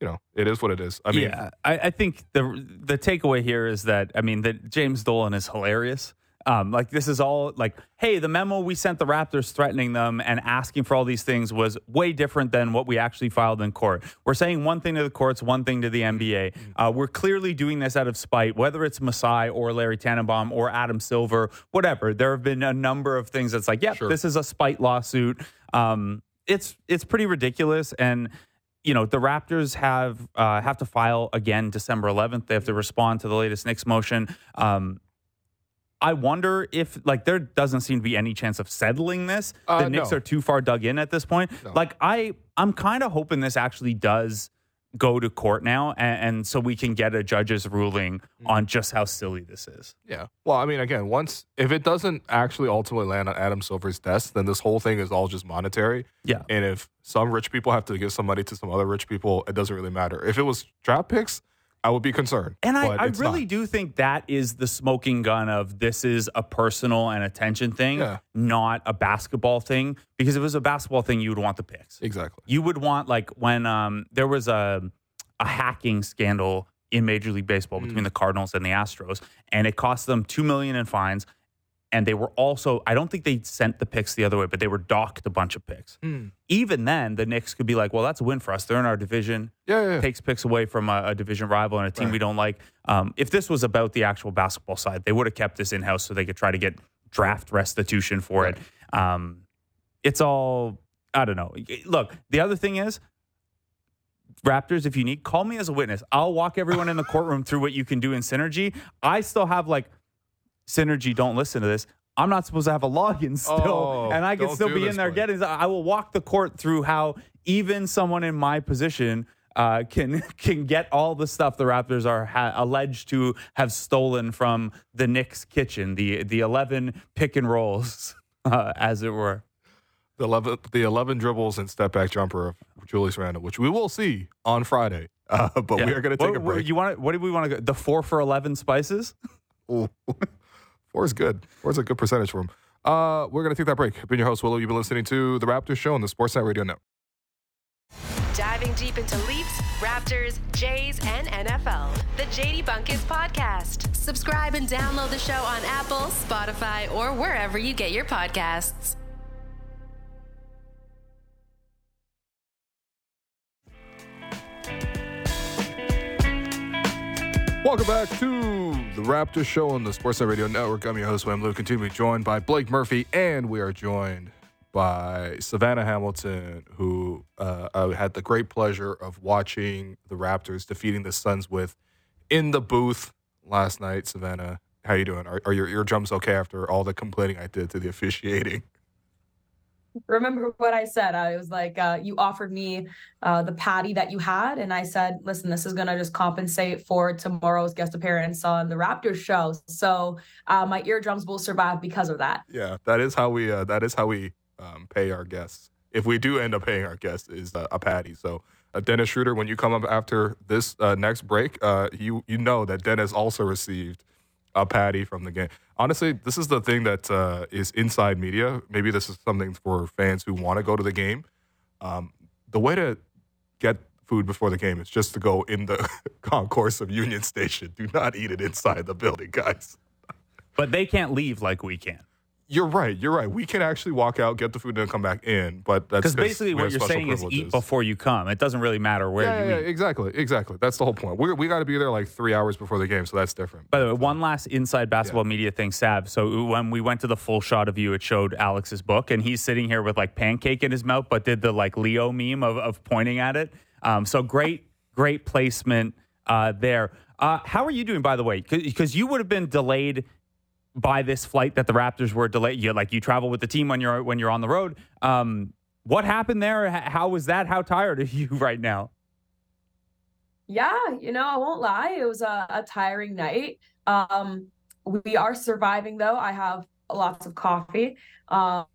you know, it is what it is. I mean, yeah, I, I think the the takeaway here is that I mean that James Dolan is hilarious. Um, like this is all like, hey, the memo we sent the Raptors threatening them and asking for all these things was way different than what we actually filed in court. We're saying one thing to the courts, one thing to the NBA. Uh, we're clearly doing this out of spite, whether it's Masai or Larry Tannenbaum or Adam Silver, whatever. There have been a number of things that's like, yep, Sure. this is a spite lawsuit. Um, it's it's pretty ridiculous and you know the Raptors have uh, have to file again December 11th. They have to respond to the latest Knicks motion. Um, I wonder if like there doesn't seem to be any chance of settling this. Uh, the Knicks no. are too far dug in at this point. No. Like I I'm kind of hoping this actually does go to court now, and, and so we can get a judge's ruling Mm-hmm. on just how silly this is. Yeah. Well, I mean, again, once if it doesn't actually ultimately land on Adam Silver's desk, then this whole thing is all just monetary. Yeah. And if some rich people have to give some money to some other rich people, it doesn't really matter. If it was draft picks, I would be concerned. And I, I really not. do think that is the smoking gun of this is a personal and attention thing, Yeah. not a basketball thing. Because if it was a basketball thing, you would want the picks. exactly. You would want like when um, there was a a hacking scandal in Major League Baseball Mm. between the Cardinals and the Astros, and it cost them two million in fines. And they were also, I don't think they sent the picks the other way, but they were docked a bunch of picks. Hmm. Even then, the Knicks could be like, well, that's a win for us. They're in our division Yeah, yeah. yeah. takes picks away from a, a division rival and a team Right. we don't like. Um, if this was about the actual basketball side, they would have kept this in house so they could try to get draft restitution for it. Um, it's all I don't know. Look, the other thing is. Raptors, if you need, call me as a witness. I'll walk everyone in the courtroom through what you can do in Synergy. I still have like Synergy. Don't listen to this. I'm not supposed to have a login still, Oh, and I can still be in there getting. I will walk the court through how even someone in my position uh, can can get all the stuff the Raptors are ha- alleged to have stolen from the Knicks kitchen, the the eleven pick and rolls, uh, as it were. The eleven, the eleven dribbles and step back jumper of Julius Randle, which we will see on Friday. Uh, but we are going to take What- a what- break. You want? What do we want to go? The four for eleven spices. Four is good. Four is a good percentage for him. Uh, we're going to take that break. I've been your host, Will Lou. You've been listening to The Raptors Show on the Sportsnet Radio Network. Diving deep into Leafs, Raptors, Jays, and NFL. The JD Bunkis Podcast. Subscribe and download the show on Apple, Spotify, or wherever you get your podcasts. Welcome back to the Raptors Show on the Sportsnet Radio Network. I'm your host, Will Lou. Continue to be joined by Blake Murphy, and we are joined by Savanna Hamilton, who uh, I had the great pleasure of watching the Raptors defeating the Suns with in the booth last night, Savanna. How you doing? Are, are your eardrums okay after all the complaining I did to the officiating? remember what I said. I was like, uh, you offered me uh, the patty that you had, and I said, listen, this is gonna just compensate for tomorrow's guest appearance on the Raptors show. So uh, my eardrums will survive because of that. Yeah, that is how we uh, that is how we um, pay our guests. If we do end up paying our guests, is uh, a patty. So. Uh, Dennis Schröder, when you come up after this next break, you you know that Dennis also received a patty from the game. Honestly, this is the thing that uh, is inside media. Maybe this is something for fans who want to go to the game. Um, the way to get food before the game is just to go in the concourse of Union Station. Do not eat it inside the building, guys. But they can't leave like we can. You're right. You're right. We can actually walk out, get the food, and come back in. But that's because basically what you're saying privileges. is eat before you come. It doesn't really matter where yeah, you yeah, eat. Exactly. Exactly. That's the whole point. We're, we got to be there like three hours before the game, so that's different. By the way, one last inside basketball yeah. media thing, Sav. So when we went to the full shot of you, it showed Alex's book, and he's sitting here with like pancake in his mouth, but did the like Leo meme of, of pointing at it. Um, so great, great placement uh, there. Uh, how are you doing, by the way? Because you would have been delayed by this flight that the Raptors were delayed. You like you travel with the team when you're when you're on the road. Um, what happened there? How was that? How tired are you right now? Yeah, you know, I won't lie. It was a, a tiring night. Um, we are surviving though. I have lots of coffee. Um,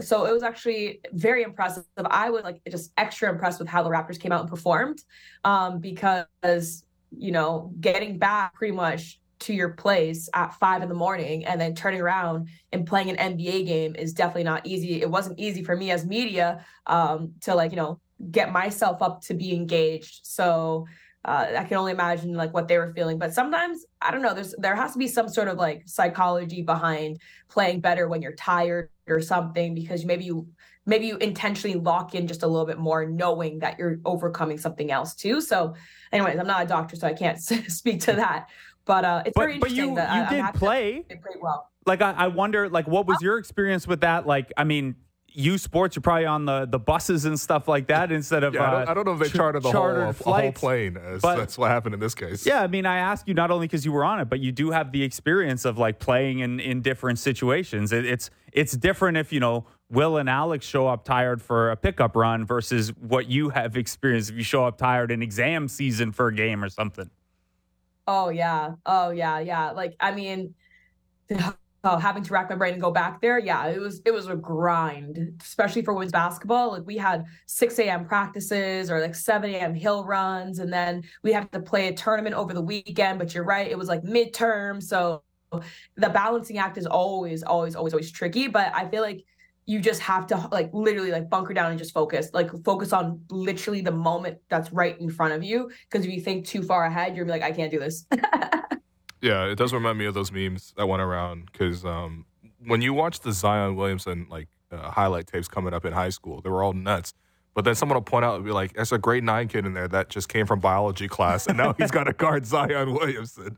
so it was actually very impressive. I was like just extra impressed with how the Raptors came out and performed um, because, you know, getting back pretty much to your place at five in the morning and then turning around and playing an NBA game is definitely not easy. It wasn't easy for me as media um, to like, you know, get myself up to be engaged. So uh, I can only imagine like what they were feeling. But sometimes I don't know. There's there has to be some sort of like psychology behind playing better when you're tired or something because maybe you maybe you intentionally lock in just a little bit more, knowing that you're overcoming something else too. So, anyways, I'm not a doctor, so I can't speak to that. But uh, it's but, very interesting. But you, that you I, did play. Pretty well. Like I, I wonder, like what was your experience with that? Like, I mean, you Sports, you're probably on the, the buses and stuff like that instead of. Yeah, I, don't, uh, I, don't, know if they chartered the chartered whole, whole plane. As, but, that's what happened in this case. Yeah, I mean, I ask you not only because you were on it, but you do have the experience of like playing in, in different situations. It, it's it's different if you know Will and Alex show up tired for a pickup run versus what you have experienced if you show up tired in exam season for a game or something. Oh yeah. Oh yeah. Yeah. Like I mean, oh, having to rack my brain and go back there. Yeah, it was it was a grind, especially for women's basketball. Like we had 6 a.m. practices or like 7 a.m. hill runs, and then we had to play a tournament over the weekend. But you're right, it was like midterm, so the balancing act is always, always, always, always tricky. But I feel like you just have to like literally like bunker down and just focus. Like focus on literally the moment that's right in front of you because if you think too far ahead you're be like i can't do this. Yeah it does remind me of those memes that went around because um, when you watch the zion williamson like uh, highlight tapes coming up in high school they were all nuts. But then someone will point out and be like there's a grade nine kid in there that just came from biology class and now he's got to guard zion williamson.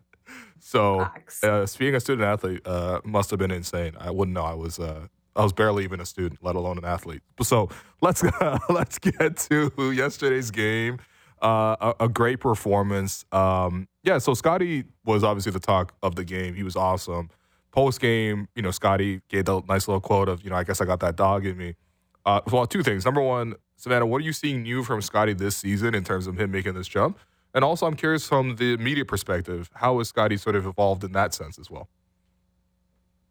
So uh, being a student athlete uh, must have been insane. I wouldn't know i was uh, I was barely even a student, let alone an athlete. So let's let's get to yesterday's game. Uh, a, a, great performance. Um, yeah, so Scottie was obviously the talk of the game. He was awesome. Post game, you know, Scottie gave the nice little quote of, you know, I guess I got that dog in me. Uh, well, two things. Number one, Savanna, what are you seeing new from Scottie this season in terms of him making this jump? And also, I'm curious from the media perspective, how has Scottie sort of evolved in that sense as well?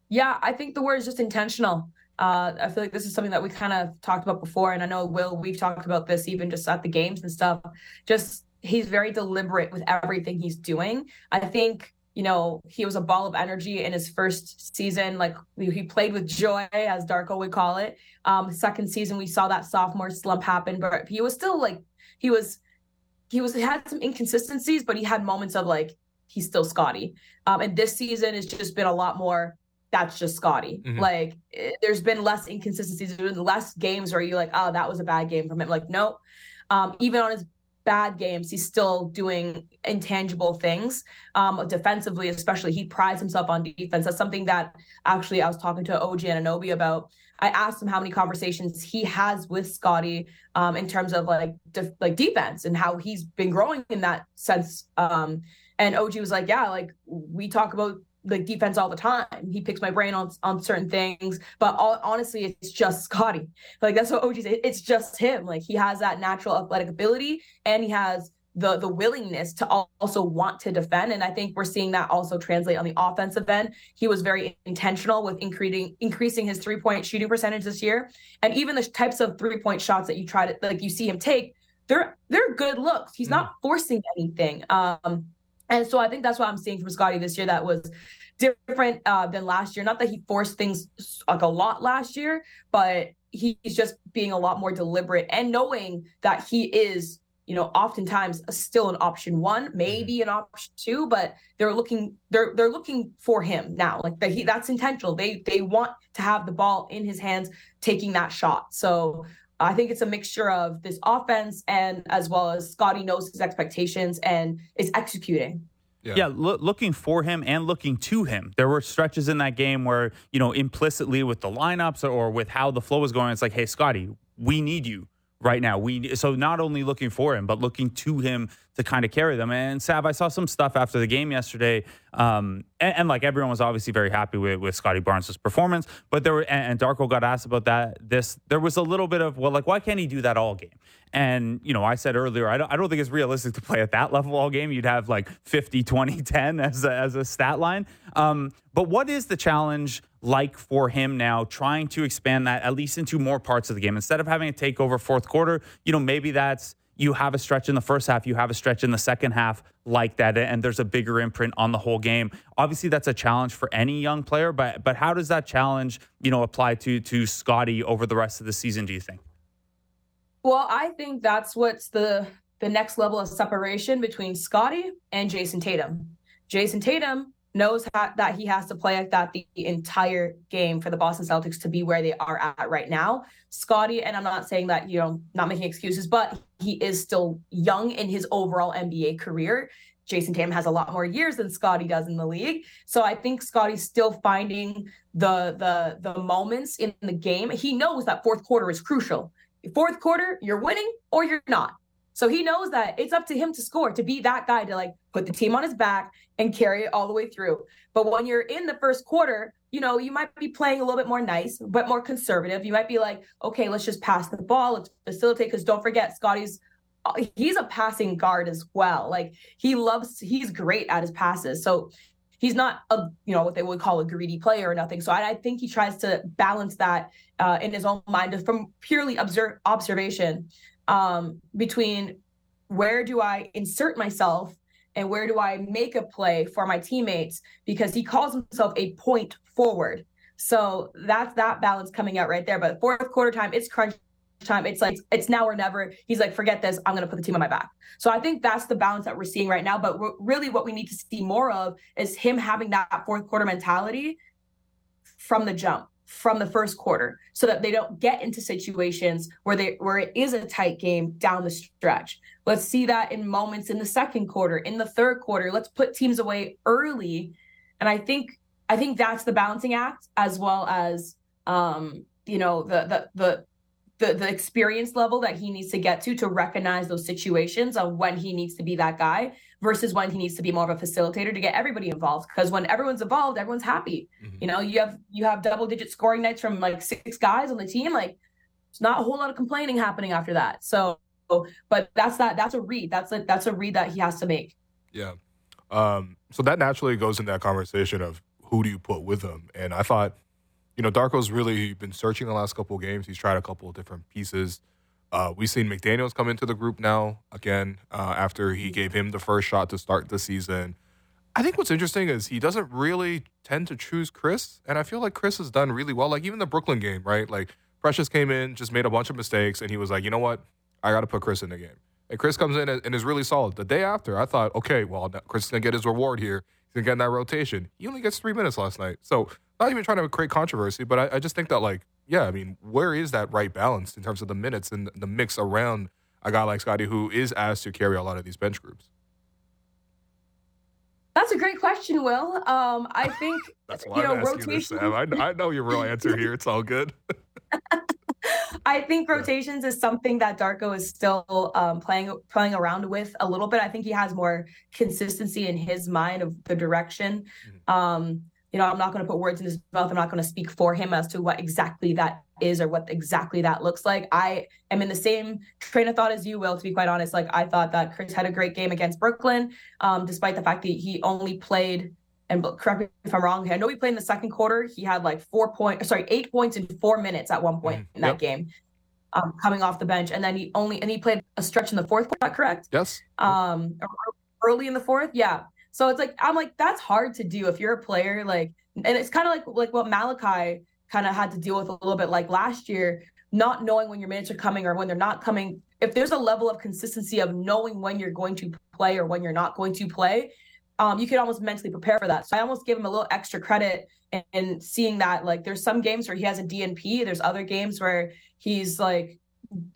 Yeah, I think the word is just intentional. Uh, I feel like this is something that we kind of talked about before, and I know Will, we've talked about this even just at the games and stuff. Just he's very deliberate with everything he's doing. I think you know he was a ball of energy in his first season. Like he played with joy, as Darko would call it. Um, second season, we saw that sophomore slump happen, but he was still like he was he was he had some inconsistencies, but he had moments of like he's still Scottie. Um, and this season has just been a lot more that's just Scottie. Mm-hmm. Like it, eh, there's been less inconsistencies, there's been less games where you're like, oh, that was a bad game from him. Like, no. Um, even on his bad games, he's still doing intangible things. Um, defensively, especially, he prides himself on defense. That's something that actually I was talking to OG Anunoby about. I asked him how many conversations he has with Scottie um, in terms of like like defense and how he's been growing in that sense. Um, And OG was like, yeah, like we talk about like defense all the time. He picks my brain on on certain things, but all, honestly, it's just Scottie. Like that's what OG said. It's just him. Like he has that natural athletic ability, and he has the the willingness to also want to defend. And I think we're seeing that also translate on the offensive end. He was very intentional with increasing increasing his three point shooting percentage this year, and even the types of three point shots that you try to like you see him take. They're they're good looks. He's mm. not forcing anything. Um, and so I think that's what I'm seeing from Scottie this year that was different uh, than last year. Not that he forced things like a lot last year, but he's just being a lot more deliberate and knowing that he is, you know, oftentimes still an option one, maybe an option two, but they're looking they're they're looking for him now. Like that he that's intentional. They they want to have the ball in his hands, taking that shot. So I think it's a mixture of this offense and as well as Scottie knows his expectations and is executing. Yeah, yeah lo- looking for him and looking to him. There were stretches in that game where, you know, implicitly with the lineups or with how the flow was going, it's like, hey, Scottie, we need you right now. We so not only looking for him, but looking to him to kind of carry them. And Sav, I saw some stuff after the game yesterday, um, and, and, like everyone was obviously very happy with with Scottie Barnes' performance. But there were and, and Darko got asked about that. This there was a little bit of well, like why can't he do that all game? And, you know, I said earlier, I don't, I don't think it's realistic to play at that level all game. You'd have like 50, 20, 10 as a, as a stat line. Um, but what is the challenge like for him now, trying to expand that at least into more parts of the game? Instead of having a takeover fourth quarter, you know, maybe that's you have a stretch in the first half, you have a stretch in the second half like that, and there's a bigger imprint on the whole game. Obviously, that's a challenge for any young player, but but how does that challenge, you know, apply to to Scottie over the rest of the season? Do you think? Well, I think that's what's the the next level of separation between Scottie and Jayson Tatum. Jayson Tatum knows ha- that he has to play like that the entire game for the Boston Celtics to be where they are at right now. Scottie, and I'm not saying that, you know, not making excuses, but he is still young in his overall NBA career. Jayson Tatum has a lot more years than Scottie does in the league. So I think Scottie's still finding the the the moments in the game. He knows that fourth quarter is crucial fourth quarter, you're winning or you're not. So he knows that it's up to him to score, to be that guy to like put the team on his back and carry it all the way through. But when you're in the first quarter, you know, you might be playing a little bit more nice, but more conservative. You might be like, okay, let's just pass the ball, let's facilitate. Because don't forget, Scottie's uh, he's a passing guard as well. Like he loves, he's great at his passes. So he's not a you know what they would call a greedy player or nothing. So I, I think he tries to balance that uh, in his own mind from purely observe observation um, between where do I insert myself and where do I make a play for my teammates because he calls himself a point forward. So that's that balance coming out right there. But fourth quarter time, it's crunch time. It's like it's now or never. He's like, forget this. I'm to put the team on my back. So I think that's the balance that we're seeing right now. But really, what we need to see more of is him having that fourth quarter mentality from the jump, from the first quarter, so that they don't get into situations where they where it is a tight game down the stretch. Let's see that in moments in the second quarter, in the third quarter. Let's put teams away early, and I think I think that's the balancing act as well as um, you know the the the the the experience level that he needs to get to to recognize those situations of when he needs to be that guy versus when he needs to be more of a facilitator to get everybody involved. Because when everyone's involved everyone's happy. Mm-hmm. you know you have you have double digit scoring nights from like six guys on the team like it's not a whole lot of complaining happening after that. So but that's that that's a read. That's a that's a read that he has to make. Yeah. Um so that naturally goes in that conversation of who do you put with him? And i thought you know, Darko's really been searching the last couple of games. He's tried a couple of different pieces. Uh, we've seen McDaniels come into the group now again uh, after he gave him the first shot to start the season. I think what's interesting is he doesn't really tend to choose Chris, and I feel like Chris has done really well. Like even the Brooklyn game, right? Like Precious came in, just made a bunch of mistakes, and he was like, you know what? I got to put Chris in the game. And Chris comes in and is really solid. The day after, I thought, okay, well, Chris is gonna get his reward here. He's gonna get in that rotation. He only gets three minutes last night, so not even trying to create controversy, but I, I, just think that like, yeah, I mean, where is that right balance in terms of the minutes and the mix around a guy like Scottie who is asked to carry a lot of these bench groups? That's a great question, Will. Um, I think that's why you know, I'm asking rotation. this, Sam. I, I know your real answer here. It's all good. I think rotations is something that Darko is still um, playing playing around with a little bit. I think he has more consistency in his mind of the direction. Mhm. Um, you know, I'm not going to put words in his mouth. I'm not going to speak for him as to what exactly that is or what exactly that looks like. I am in the same train of thought as you, Will. To be quite honest, like I thought that Chris had a great game against Brooklyn, um, despite the fact that he only played and correct me if I'm wrong. I know he played in the second quarter. He had like four point, sorry, eight points in four minutes at one point Mhm. in that Yep. game, um, coming off the bench, and then he only and he played a stretch in the fourth quarter. Correct? Yes. Um, early in the fourth, yeah. So it's like I'm like that's hard to do if you're a player like, and it's kind of like like what Malachi kind of had to deal with a little bit like last year, not knowing when your minutes are coming or when they're not coming. If there's a level of consistency of knowing when you're going to play or when you're not going to play, um, you could almost mentally prepare for that. So I almost give him a little extra credit in seeing that. Like, there's some games where he has a DNP. There's other games where he's like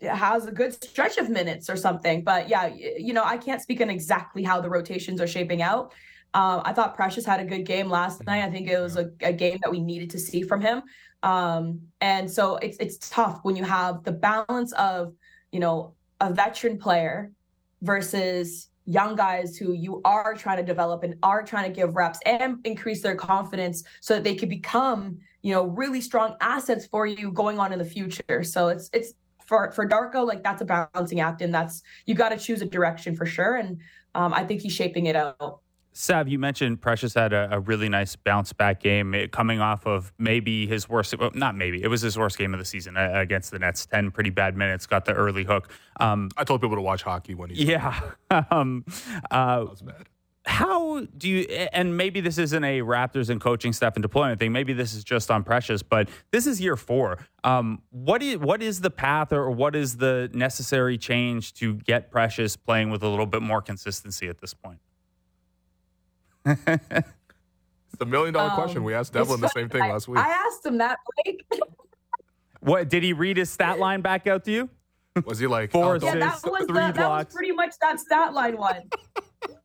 has a good stretch of minutes or something. But yeah, you know, I can't speak on exactly how the rotations are shaping out. Um, I thought Precious had a good game last night. I think it was a, a game that we needed to see from him. Um, and so it's it's tough when you have the balance of you know a veteran player versus young guys who you are trying to develop and are trying to give reps and increase their confidence so that they could become you know really strong assets for you going on in the future so it's it's for for darko like that's a balancing act and that's you got to choose a direction for sure and um, i think he's shaping it out Sav, you mentioned Precious had a, a really nice bounce back game eh, coming off of maybe his worst, well, not maybe, it was his worst game of the season uh, against the Nets. 10 pretty bad minutes, got the early hook. Um, I told people to watch hockey when he. yeah. um, uh, That was bad. How do you and maybe this isn't a raptors and coaching staff and deployment thing maybe this is just on precious but this is year four um, what is what is the path or what is the necessary change to get precious playing with a little bit more consistency at this point It's the million dollar Um, question. We asked Devlin the same thing I- last week. i asked him that blake what did he read his stat line back out to you was he like Four oh, don't- yeah that assists, was the, three that was blocks. pretty much that stat line one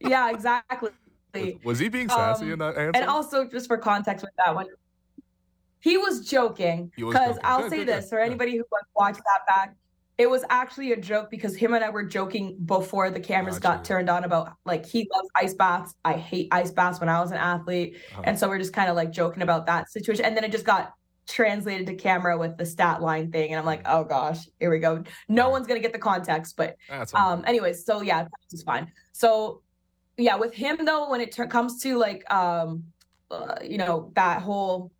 yeah exactly was, was he being sassy Um, in that answer? And also, just for context with that one, he was joking. Because. I'll Good, say good, this good. for anybody who like, watched that back, it was actually a joke because him and I were joking before the cameras got turned on about like he loves ice baths. I hate ice baths when I was an athlete. Uh-huh. And so we're just kind of like joking about that situation. And then it just got translated to camera with the stat line thing. And I'm like, oh gosh, here we go. No one's going to get the context, but um anyways so yeah it's fine so yeah with him though when it ter- comes to like um uh, you know that whole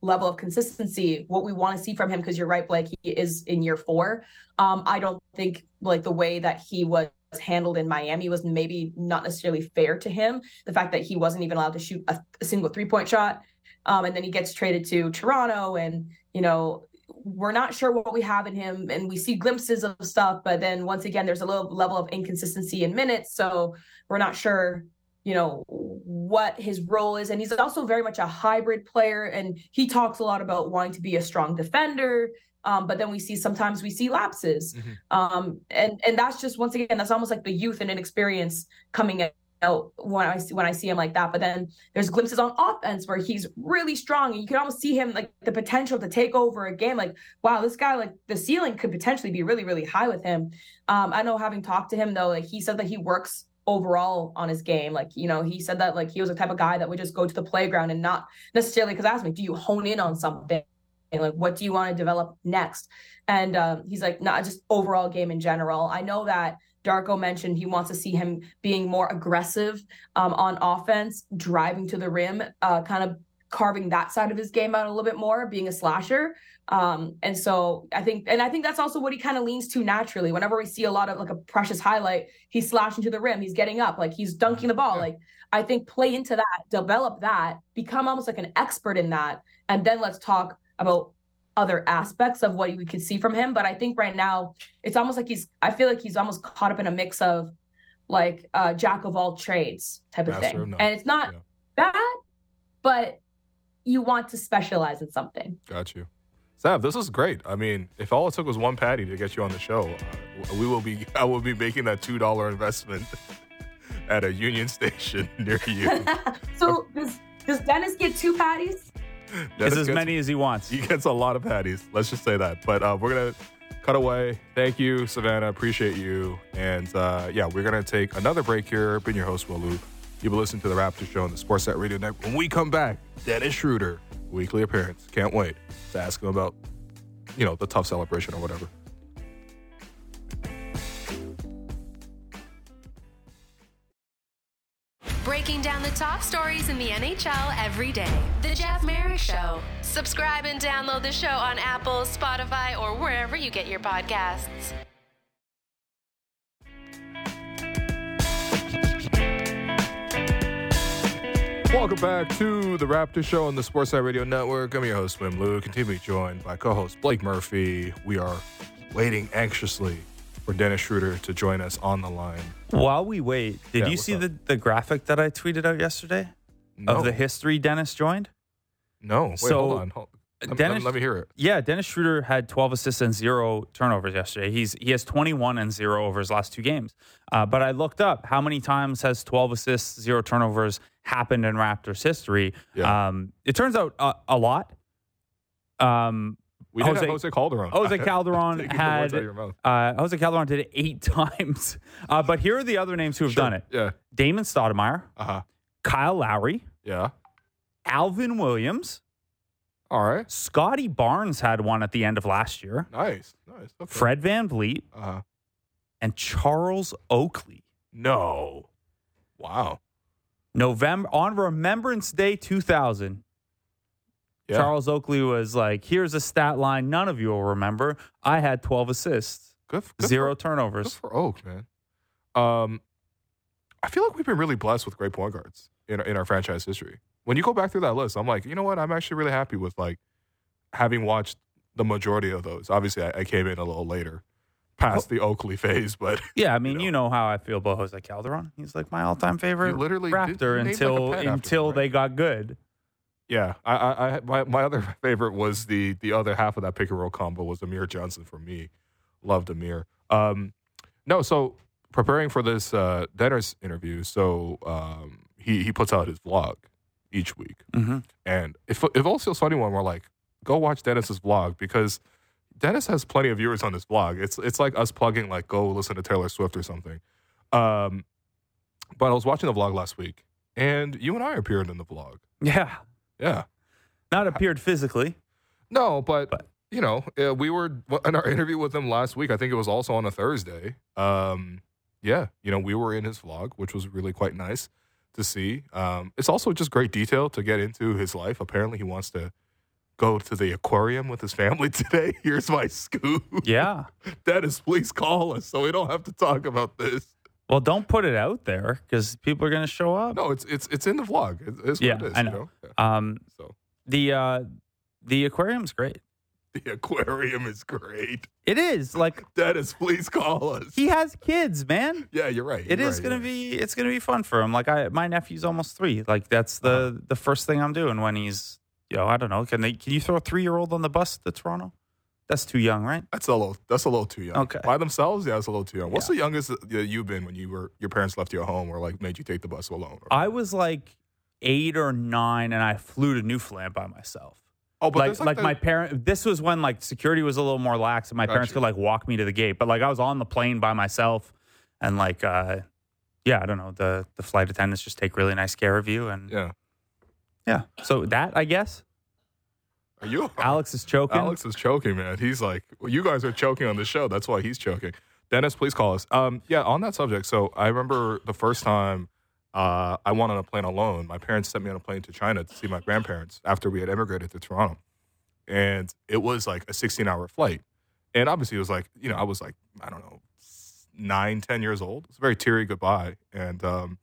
level of consistency what we want to see from him because you're right blake he is in year four. Um i don't think like the way that he was handled in miami was maybe not necessarily fair to him. The fact that he wasn't even allowed to shoot a, a single three point shot um and then he gets traded to toronto and you know we're not sure what we have in him and we see glimpses of stuff but then once again there's a little level of inconsistency in minutes so we're not sure you know what his role is and he's also very much a hybrid player and he talks a lot about wanting to be a strong defender um, but then we see sometimes we see lapses Mhm. um, and and that's just once again that's almost like the youth and inexperience coming out when I see when I see him like that. But then there's glimpses on offense where he's really strong, and you can almost see him like the potential to take over a game. Like, wow, this guy like the ceiling could potentially be really really high with him. Um, I know having talked to him though, like he said that he works overall on his game. Like, you know, he said that like he was the type of guy that would just go to the playground and not necessarily because I asked me, do you hone in on something? Like, what do you want to develop next? And um, he's like, not just overall game in general. I know that Darko mentioned he wants to see him being more aggressive um, on offense, driving to the rim, uh, kind of carving that side of his game out a little bit more, being a slasher. Um, and so I think, and I think that's also what he kind of leans to naturally. Whenever we see a lot of like a precious highlight, he's slashing to the rim, he's getting up, like he's dunking the ball. Yeah. Like I think play into that, develop that, become almost like an expert in that, and then let's talk about other aspects of what we could see from him. But I think right now it's almost like he's I feel like he's almost caught up in a mix of like uh jack of all trades type of Master thing. of. And it's not Yeah. bad, but you want to specialize in something. Got you. Sav, this is great. I mean, if all it took was one patty to get you on the show, uh, we will be. I will be making that two dollar investment at a Union Station near you. so does does Dennis get two patties? Is Dennis as gets- many as he wants. He gets a lot of patties. Let's just say that. But uh, we're gonna cut away. Thank you, Savanna. Appreciate you. And uh, yeah, we're gonna take another break here. Been your host, Will Lou. You've been listening to the Raptor Show on the Sportsnet Radio Network. When we come back, Dennis Schröder, weekly appearance. Can't wait to ask him about, you know, the tough celebration or whatever. Breaking down the top stories in the NHL every day. The Jeff Marek Show. Subscribe and download the show on Apple, Spotify, or wherever you get your podcasts. Welcome back to the Raptor Show on the Sportsnet Radio Network. I'm your host, Will Lou. Continue to be joined by co-host Blake Murphy. We are waiting anxiously for Dennis Schröder to join us on the line. While we wait, did Yeah, you see up? the, the graphic that I tweeted out yesterday No, of the history Dennis joined? no. Wait, So, hold on. Hold, Dennis- let me hear it. Yeah, Dennis Schröder had 12 assists and zero turnovers yesterday. He's he has 21 and zero over his last two games. Uh, but I looked up how many times has 12 assists, zero turnovers happened in Raptors history. Yeah. Um, it turns out uh, a lot. Um, We Jose- have Jose Calderon. Jose Calderon Taking the words had out of your mouth. uh, Jose Calderon did it eight times. Uh, but here are the other names who have done it: Yeah. Damon Stoudemire, Uh huh. Kyle Lowry, Yeah. Alvin Williams, All right. Scottie Barnes had one at the end of last year. Nice. Nice. Okay. Fred VanVleet, Uh huh. and Charles Oakley. No. Wow. November on Remembrance Day 2000. Yeah. Charles Oakley was like, "Here's a stat line none of you will remember. I had 12 assists, Good. good zero For, good turnovers." for Oak, man. Um, I feel like we've been really blessed with great point guards in in our franchise history. When you go back through that list, I'm like, you know what? I'm actually really happy with like having watched the majority of those. Obviously, I, I came in a little later, past the Oakley phase, but Yeah, I mean, know. you know how I feel about Jose Calderon. He's like my all-time favorite You literally Raptor you named, like, until him, until right? they got good. Yeah, I, I, I my, my other favorite was the the other half of that pick and roll combo was Amir Johnson for me. Loved Amir. Um, no, so preparing for this uh, Dennis interview, so um, he he puts out his vlog each week, Mm-hmm. and if if also funny one, we're like, go watch Dennis's vlog because Dennis has plenty of viewers on his vlog. It's it's like us plugging like go listen to Taylor Swift or something. Um, but I was watching the vlog last week, and you and I appeared in the vlog. Yeah, Yeah. not appeared physically. No, but, But- you know, uh, we were in our interview with him last week. I think it was also on a Thursday. Um, yeah, you know, we were in his vlog, which was really quite nice to see. Um, it's also just great detail to get into his life. Apparently, he wants to go to the aquarium with his family today. Here's my scoop. Yeah. Dennis, please call us so we don't have to talk about this. Well, don't put it out there because people are going to show up. No, it's it's it's in the vlog. It- It's what Yeah, it is. I You know. know? Yeah. Um, So the uh, the aquarium's great. The aquarium is great. It is like Dennis, please call us. he has kids, man. Yeah, you're right. It is gonna be it's gonna be fun for him. Like I, my nephew's almost three. Like that's the Uh-huh. the first thing I'm doing when he's, you know, I don't know. Can they? Can you throw a three year old on the bus to Toronto? That's too young, right? That's a little. That's a little too young. Okay. By themselves, yeah, it's a little too young. What's the youngest that you've been when you were your parents left you at home or like made you take the bus alone? Or, I was like eight or nine, and I flew to Newfoundland by myself. Oh, but like there's, like the- my parent. This was when like security was a little more lax, and my parents Gotcha. could like walk me to the gate. But like I was on the plane by myself, and like uh, yeah, I don't know. The the flight attendants just take really nice care of you, and yeah. Yeah. So that I guess Are you? Alex is choking. Alex is choking, man. He's like, well, you guys are choking on the show. That's why he's choking. Dennis, please call us. Um, yeah, on that subject. So I remember the first time uh, I went on a plane alone. My parents sent me on a plane to China to see my grandparents after we had immigrated to Toronto, and it was like a 16-hour flight. And obviously, it was like, you know, I was like, I don't know, nine, ten years old. It was a very teary goodbye. And um,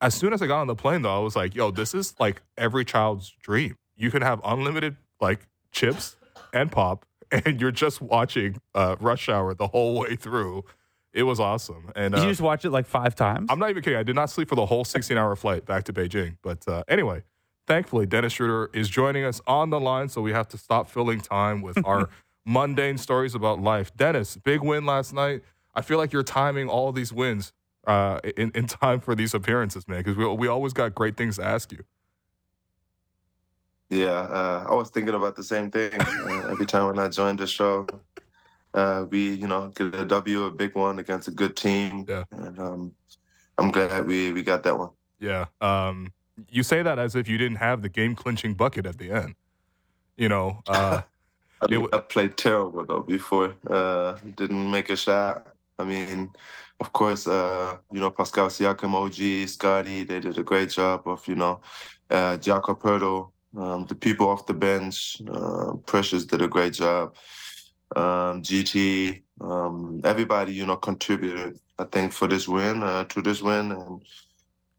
as soon as I got on the plane, though, I was like, yo, this is like every child's dream. You can have unlimited like chips and pop, and you're just watching uh, Rush Hour the whole way through. It was awesome. And Did uh, you just watch it like five times? I'm not even kidding. I did not sleep for the whole 16 hour flight back to Beijing. But uh, anyway, thankfully, Dennis Schröder is joining us on the line. So we have to stop filling time with our mundane stories about life. Dennis, big win last night. I feel like you're timing all these wins uh, in, in time for these appearances, man, because we, we always got great things to ask you. Yeah, uh, I was thinking about the same thing uh, every time when I joined the show. Uh, we, you know, get a W, a big one against a good team, Yeah. and um, I'm glad we we got that one. Yeah. Um, you say that as if you didn't have the game clinching bucket at the end. You know, uh, I, mean, wa- I played terrible though before. Uh, didn't make a shot. I mean, of course, uh, you know Pascal Siakam, OG, Scottie, they did a great job of you know, uh, Poeltl, um, the people off the bench. Uh, Precious did a great job. Um, GT, um, everybody you know contributed. I think for this win, uh, to this win, and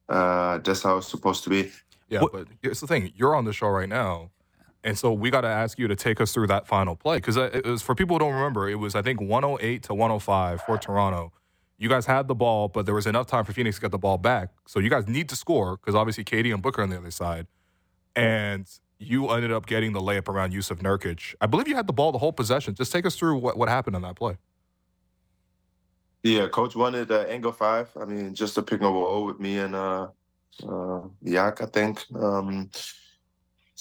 uh, that's how it's supposed to be. yeah. What- But here's the thing: you're on the show right now, and so we got to ask you to take us through that final play because it was for people who don't remember. It was I think 108 to 105 for Toronto. You guys had the ball, but there was enough time for Phoenix to get the ball back. So you guys need to score because obviously KD and Booker on the other side, and you ended up getting the layup around Jusuf Nurkic. I believe you had the ball the whole possession. Just take us through what, what happened on that play. Yeah, coach wanted uh, angle five. I mean, just a pick and roll with me and uh, uh, Yak, I think. Um,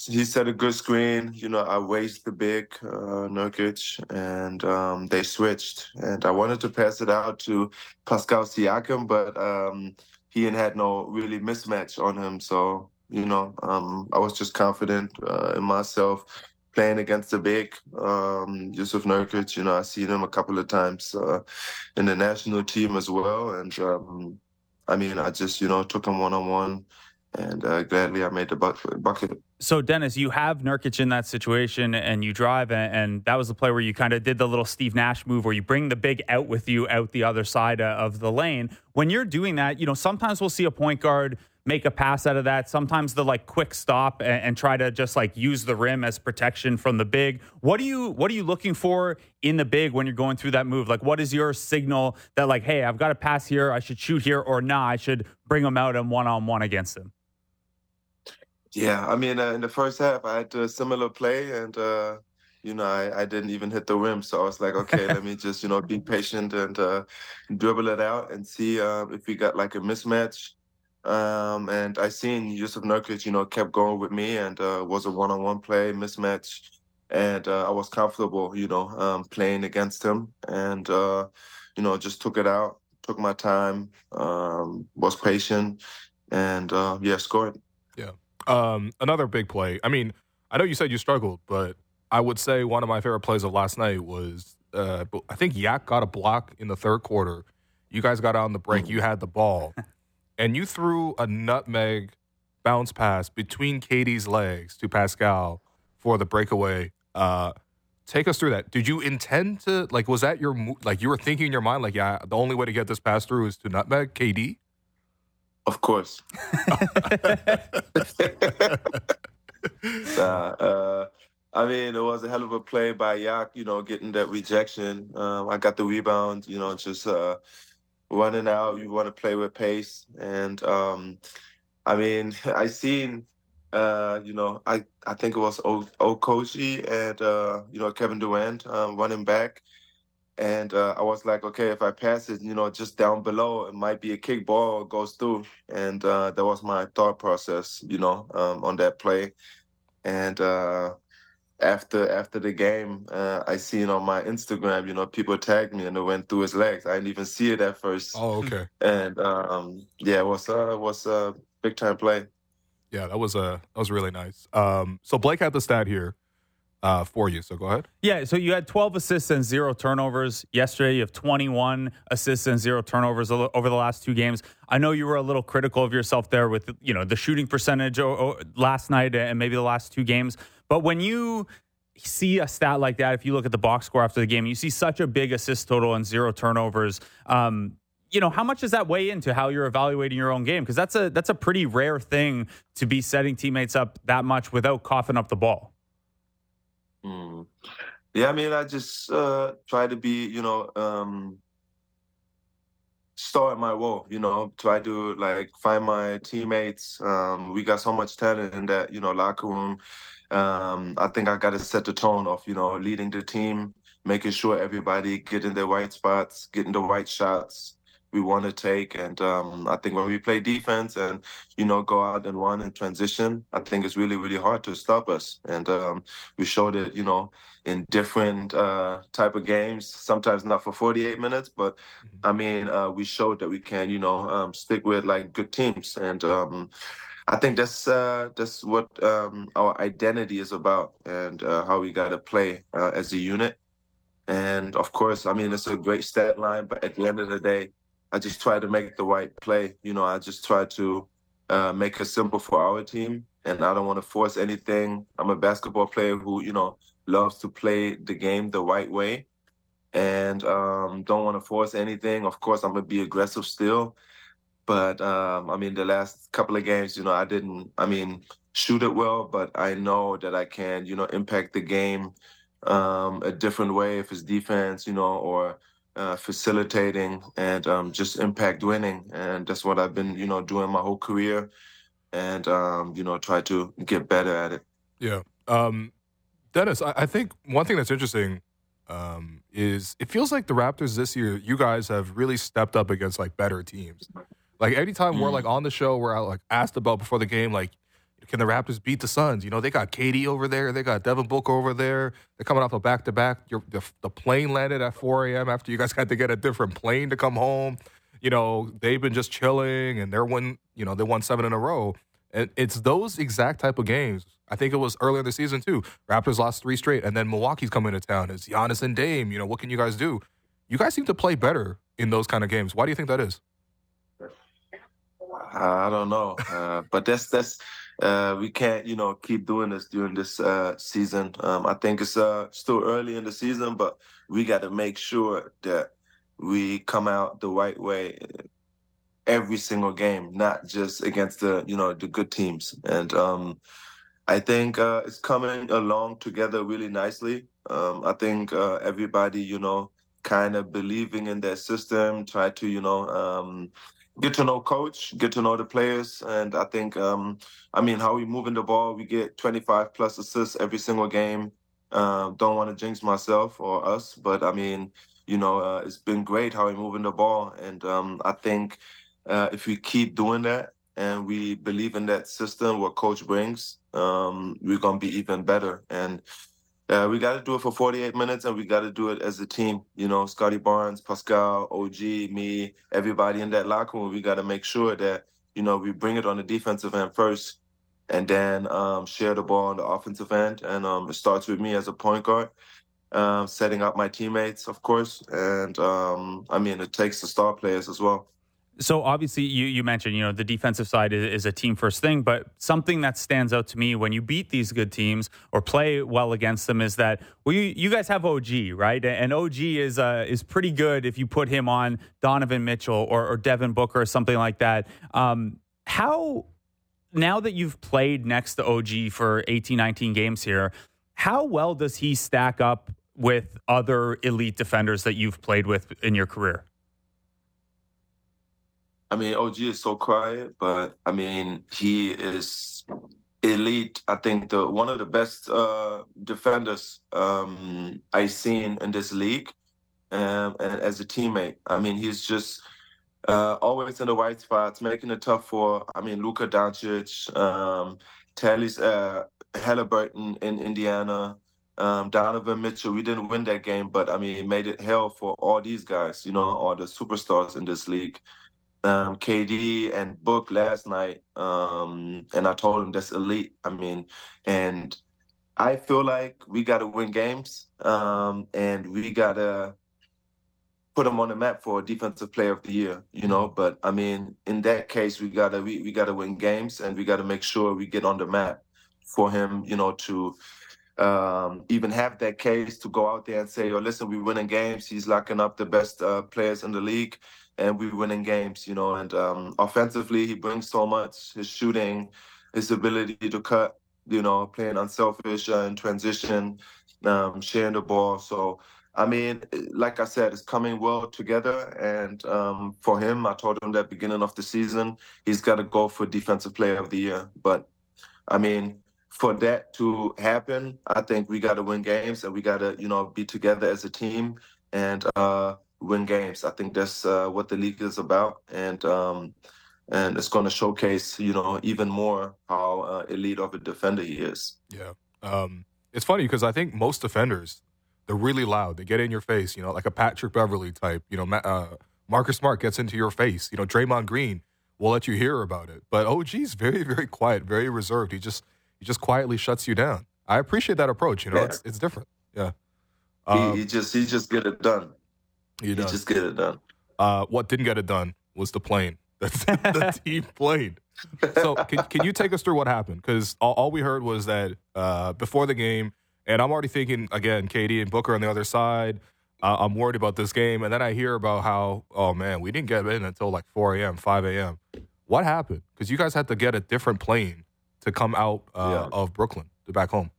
he set a good screen. You know, I raised the big uh, Nurkic, and um, they switched. And I wanted to pass it out to Pascal Siakam, but um, he had no really mismatch on him. So, you know, um, I was just confident uh, in myself playing against the big um, Jusuf Nurkic. You know, I seen him a couple of times uh, in the national team as well. And um, I mean, I just, you know, took him one on one. And uh, gladly I made the buck- bucket. So, Dennis, you have Nurkic in that situation and you drive, and, and that was the play where you kind of did the little Steve Nash move where you bring the big out with you out the other side uh, of the lane. When you're doing that, you know, sometimes we'll see a point guard make a pass out of that. Sometimes the like quick stop and, and try to just like use the rim as protection from the big. What are you what are you looking for in the big when you're going through that move? Like, what is your signal that like, hey, I've got a pass here, I should shoot here, or nah, I should bring them out and one on one against him. Yeah, I mean, uh, in the first half, I had a similar play, and uh, you know, I, I didn't even hit the rim. So I was like, okay, let me just you know be patient and uh, dribble it out and see uh, if we got like a mismatch. Um, and I seen Jusuf Nurkic, you know, kept going with me, and uh, was a one-on-one play mismatch, and uh, I was comfortable, you know, um, playing against him, and uh, you know, just took it out, took my time, um, was patient, and uh, yeah, scored. Yeah. Um, another big play. I mean, I know you said you struggled, but I would say one of my favorite plays of last night was uh, I think Yak got a block in the third quarter. You guys got on the break. You had the ball, and you threw a nutmeg bounce pass between KD's legs to Pascal for the breakaway. Uh, take us through that. Did you intend to like? Was that your like? You were thinking in your mind like, yeah, the only way to get this pass through is to nutmeg KD. Of course. Nah, uh, I mean, it was a hell of a play by Yak, you know, getting that rejection. Um, I got the rebound, you know, just uh, running out. You want to play with pace. And um, I mean, I seen, uh, you know, I, I think it was O- and, uh, you know, Kevin Durant um, running back. And uh, I was like, okay, if I pass it, you know, just down below, it might be a kick ball, goes through. And uh, that was my thought process, you know, um, on that play. And uh, after after the game, uh, I seen on my Instagram, you know, people tagged me and it went through his legs. I didn't even see it at first. Oh, okay. And um, yeah, it was uh, was a big time play. Yeah, that was a that was really nice. Um, so Blake had the stat here uh, for you. So go ahead. Yeah, so you had 12 assists and zero turnovers yesterday. You have 21 assists and zero turnovers over the last two games. I know you were a little critical of yourself there with you know the shooting percentage o- o- last night and maybe the last two games. But when you see a stat like that, if you look at the box score after the game, you see such a big assist total and zero turnovers. Um, you know how much does that weigh into how you're evaluating your own game? Because that's a that's a pretty rare thing to be setting teammates up that much without coughing up the ball. Mm. Yeah, I mean, I just uh, try to be, you know, um, start my role. You know, try to like find my teammates. Um, we got so much talent in that, you know, locker room. Um, I think I got to set the tone of, you know, leading the team, making sure everybody get in the right spots, getting the right shots, we want to take. And um, I think when we play defense and you know go out and run and transition, I think it's really really hard to stop us. And um, we showed it, you know, in different uh, type of games. Sometimes not for 48 minutes, but mm-hmm. I mean, uh, we showed that we can, you know, um, stick with like good teams. And um, I think that's uh, that's what um, our identity is about, and uh, how we got to play uh, as a unit. And of course, I mean, it's a great stat line, but at the end of the day, I just try to make the right play. You know, I just try to uh, make it simple for our team, and I don't want to force anything. I'm a basketball player who, you know, loves to play the game the right way, and um, don't want to force anything. Of course, I'm gonna be aggressive still, but um, I mean, the last couple of games, you know, I didn't. I mean, shoot it well, but I know that I can, you know, impact the game um, a different way if it's defense, you know, or uh, facilitating and um, just impact winning. And that's what I've been, you know, doing my whole career and, um, you know, try to get better at it. Yeah. Um, Dennis, I, I, think one thing that's interesting um, is it feels like the Raptors this year, you guys have really stepped up against like better teams. Like anytime mm. we're like on the show, we're like asked about before the game, like can the Raptors beat the Suns? You know, they got KD over there. They got Devin Booker over there. They're coming off a back to back. The plane landed at 4 a.m. after you guys had to get a different plane to come home. You know, they've been just chilling and they're won, you know, they won seven in a row. And it's those exact type of games. I think it was earlier in the season too. Raptors lost three straight, and then Milwaukee's coming to town. It's Giannis and Dame. You know, what can you guys do? You guys seem to play better in those kind of games. Why do you think that is? I don't know, uh, but that's that's uh, we can't, you know, keep doing this during this uh, season. Um, I think it's uh, still early in the season, but we got to make sure that we come out the right way every single game, not just against the, you know, the good teams. And um, I think uh, it's coming along together really nicely. Um, I think uh, everybody, you know, kind of believing in their system, try to, you know, um, get to know coach, get to know the players, and I think, um, I mean, how we moving the ball, we get 25 plus assists every single game. Uh, don't want to jinx myself or us, but I mean, you know, uh, it's been great how we moving the ball, and um, I think uh, if we keep doing that and we believe in that system, what coach brings, um, we're gonna be even better. And uh, we got to do it for 48 minutes and we got to do it as a team. You know, Scottie Barnes, Pascal, OG, me, everybody in that locker room. We got to make sure that, you know, we bring it on the defensive end first and then um, share the ball on the offensive end. And um, it starts with me as a point guard, um, setting up my teammates, of course. And um, I mean, it takes the star players as well. So obviously, you, you mentioned you know the defensive side is, is, a team first thing, but something that stands out to me when you beat these good teams or play well against them is that well, you, you guys have OG right, and OG is uh, is pretty good if you put him on Donovan Mitchell or, or Devin Booker or something like that. Um, how now that you've played next to OG for 18, 19 games here, how well does he stack up with other elite defenders that you've played with in your career? I mean, OG is so quiet, but I mean, he is elite. I think the one of the best uh, defenders um, I've seen in this league, um, and as a teammate. I mean, he's just uh, always in the right spots, making it tough for. I mean, Luka Doncic, um, Tyrese uh, Halliburton in Indiana. Um, Donovan Mitchell, we didn't win that game, but I mean, he made it hell for all these guys, you know, all the superstars in this league um, KD and Book last night, um, and I told him that's elite. I mean, and I feel like we got to win games, um, and we got to put him on the map for defensive player of the year. You know, but I mean, in that case, we gotta we, we gotta win games, and we got to make sure we get on the map for him. You know, to um, even have that case to go out there and say, "Oh, listen, we're winning games. He's locking up the best uh, players in the league." And we're winning games, you know. And um, offensively, he brings so much. His shooting, his ability to cut, you know, playing unselfish uh, in transition, um, sharing the ball. So, I mean, like I said, it's coming well together. And um, for him, I told him that beginning of the season, he's got to go for Defensive Player of the Year. But I mean, for that to happen, I think we got to win games and we got to, you know, be together as a team. And uh, win games. I think that's uh, what the league is about, and um, and it's going to showcase, you know, even more how uh, elite of a defender he is. Yeah. Um, it's funny because I think most defenders, they're really loud. They get in your face, you know, like a Patrick Beverley type. You know, uh, Marcus Smart gets into your face. You know, Draymond Green will let you hear about it. But OG's very, very quiet, very reserved. He just he just quietly shuts you down. I appreciate that approach. You know, Yeah. it's it's different. Yeah. He, Um, he just he just get it done. He just get it done. Uh, what didn't get it done was the plane. That's the team plane. So can, can you take us through what happened? Because all, all we heard was that uh, before the game, and I'm already thinking again, KD and Booker on the other side. Uh, I'm worried about this game, and then I hear about how, oh man, we didn't get in until like 4 a.m., 5 a.m. What happened? Because you guys had to get a different plane to come out uh, Yeah. of Brooklyn to back home.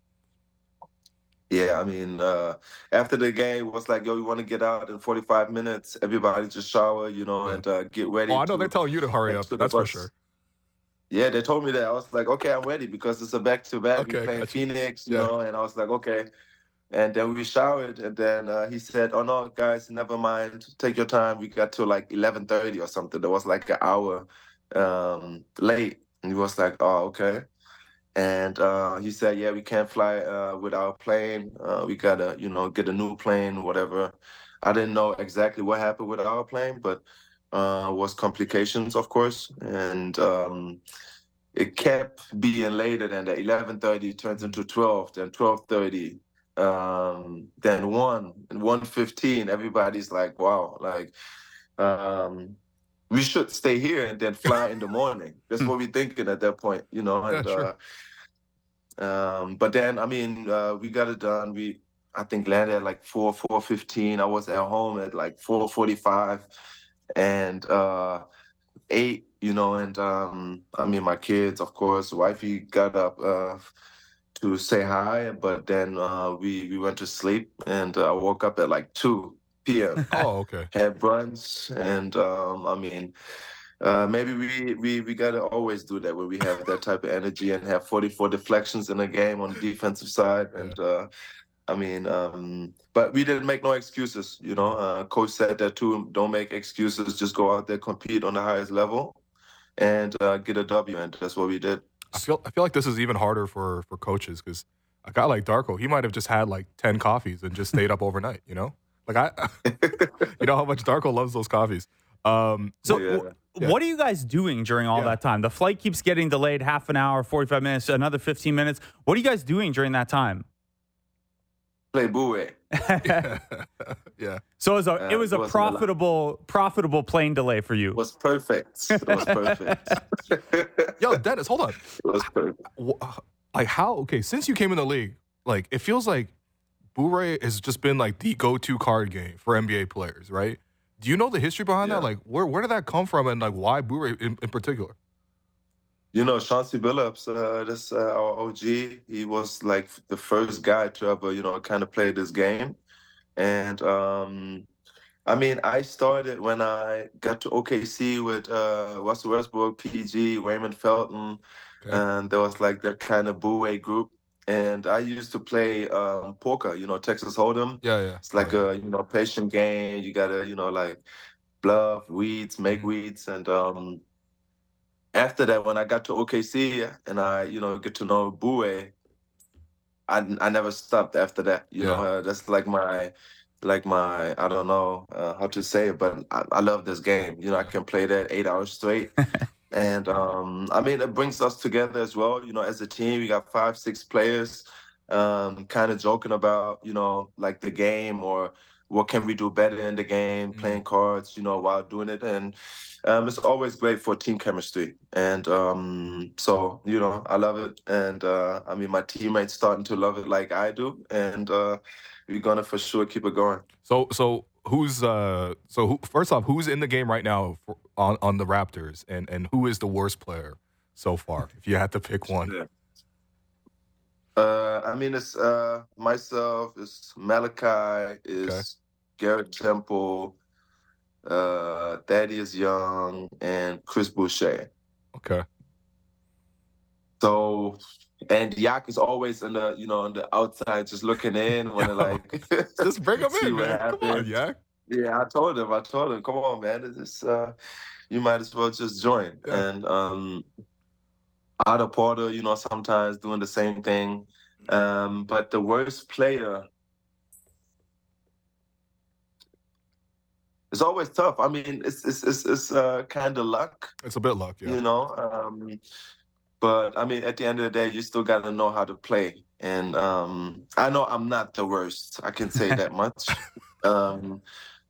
Yeah, I mean, uh, after the game, it was like, yo, we want to get out in 45 minutes. Everybody just shower, you know, and uh, get ready. Oh, I know to- they're telling you to hurry up. to That's for sure. Yeah, they told me that. I was like, okay, I'm ready because it's a back to back. We're playing gotcha. Phoenix, you Yeah. know, and I was like, okay. And then we showered, and then uh, he said, "Oh no, guys, never mind. Take your time. We got to like 11:30 or something. There was like an hour um, late." And he was like, "Oh, okay." And uh, he said, "Yeah, we can't fly uh, with our plane. Uh, we gotta, you know, get a new plane, whatever." I didn't know exactly what happened with our plane, but uh, was complications, of course, and um, it kept being later than the 11:30 turns into 12, then 12:30, um, then one and 1:15. Everybody's like, "Wow!" Like, um, we should stay here and then fly in the morning. That's what we're thinking at that point, you know. Yeah, And sure. uh, um, but then, I mean, uh, we got it done. We I think landed at like four four fifteen. I was at home at like four forty five, and uh, eight. You know, and um, I mean, my kids, of course, wifey got up uh, to say hi, but then uh, we we went to sleep, and uh, I woke up at like two p.m. Oh, okay. had brunch, and um, I mean. Uh, maybe we, we we gotta always do that when we have that type of energy and have 44 deflections in a game on the defensive side. And uh, I mean, um, but we didn't make no excuses. You know, uh, coach said that too. Don't make excuses. Just go out there, compete on the highest level, and uh, get a W. And that's what we did. I feel I feel like this is even harder for for coaches because a guy like Darko, he might have just had like ten coffees and just stayed up overnight. You know, like I, you know how much Darko loves those coffees. Um, So, Yeah. Yeah. what are you guys doing during all Yeah. that time? The flight keeps getting delayed half an hour, 45 minutes, another 15 minutes. What are you guys doing during that time? Play Booray. yeah, So it was a, Uh, it was it a wasn't a profitable profitable plane delay for you. It was perfect. It was perfect. yo, Dennis, hold on. it was perfect. Like how? Okay, since you came in the league, like it feels like Booray has just been like the go-to card game for NBA players, right? Do you know the history behind that? Like, where where did that come from, and like why Booray in, in particular? You know, Chauncey Billups, uh, that's uh, our OG. He was like the first guy to ever, you know, kind of play this game. And um, I mean, I started when I got to OKC with uh, Russell Westbrook, PG, Raymond Felton, Okay. and there was like that kind of Booray group. And I used to play um, poker, you know, Texas Hold'em. Yeah, yeah. It's like a you know patient game. You gotta you know like bluff weeds, make Mhm. weeds, and um. After that, when I got to OKC and I you know get to know Booray, I I never stopped after that. You know Yeah. uh, that's like my like my I don't know uh, how to say it, but I, I love this game. You know I can play that eight hours straight. And um, I mean, it brings us together as well. You know, as a team, we got five, six players, um, kind of joking about, you know, like the game or what can we do better in the game, Mhm. playing cards, you know, while doing it. And um, it's always great for team chemistry. And um, so, you know, I love it. And uh, I mean, my teammates starting to love it like I do. And uh, we're gonna for sure keep it going. So so who's uh so who, first off who's in the game right now for, on on the Raptors and and who is the worst player so far if you had to pick one? Uh, I mean, it's uh, myself, it's Malachi, is Okay. Garrett Temple, uh, Thaddeus Young, and Chris Boucher. Okay. So, and Yak is always on the, you know, on the outside, just looking in, want to like, Just bring him in, man. Come on, happens. yeah. I told him. I told him, come on, man. It's just, uh, you might as well just join. Yeah. And um, Otto Porter, you know, sometimes doing the same thing. Um, but the worst player it's always tough. I mean, it's it's it's, it's uh, kind of luck, It's a bit luck, yeah. you know. Um, but I mean, at the end of the day, you still got to know how to play. And um, I know I'm not the worst. I can say that much. um,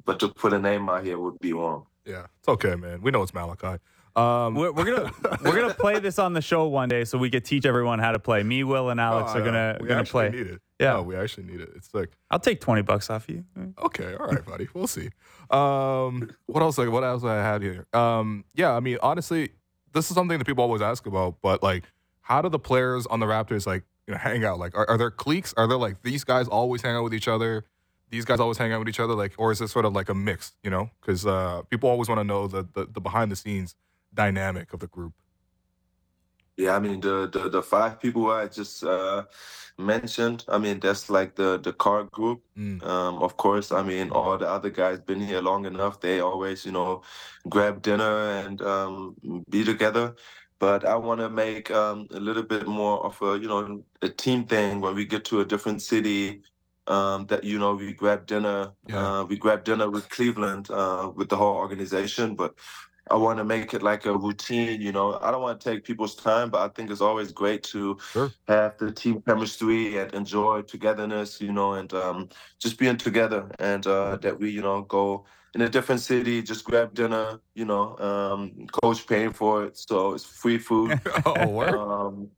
but to put a name out here would be wrong. Yeah, it's okay, man. We know it's Malachi. Um, We're, we're gonna we're gonna play this on the show one day, so we could teach everyone how to play. Me, Will, and Alex oh, are gonna we gonna play. Need it. Yeah. No, we actually need it. It's like I'll take twenty bucks off you. okay, all right, buddy. We'll see. Um, what else? Like, what else I had here? Um, yeah, I mean, honestly, this is something that people always ask about. But like, how do the players on the Raptors like you know hang out? Like, are, are there cliques? Are there like these guys always hang out with each other? These guys always hang out with each other, like, or is this sort of like a mix? You know, because uh, people always want to know the, the the behind the scenes dynamic of the group. Yeah, I mean the the, the five people I just uh, mentioned. I mean that's like the the car group. Mm. Um, of course, I mean all the other guys been here long enough. They always you know grab dinner and um, be together. But I want to make um, a little bit more of a you know a team thing when we get to a different city. Um, that you know we grab dinner. Yeah. Uh, we grab dinner with Cleveland uh, with the whole organization, but I want to make it like a routine, you know. I don't want to take people's time, but I think it's always great to Sure. have the team chemistry and enjoy togetherness, you know, and um, just being together and uh, that we, you know, go in a different city, just grab dinner, you know, um, coach paying for it, so it's free food. oh, word. um,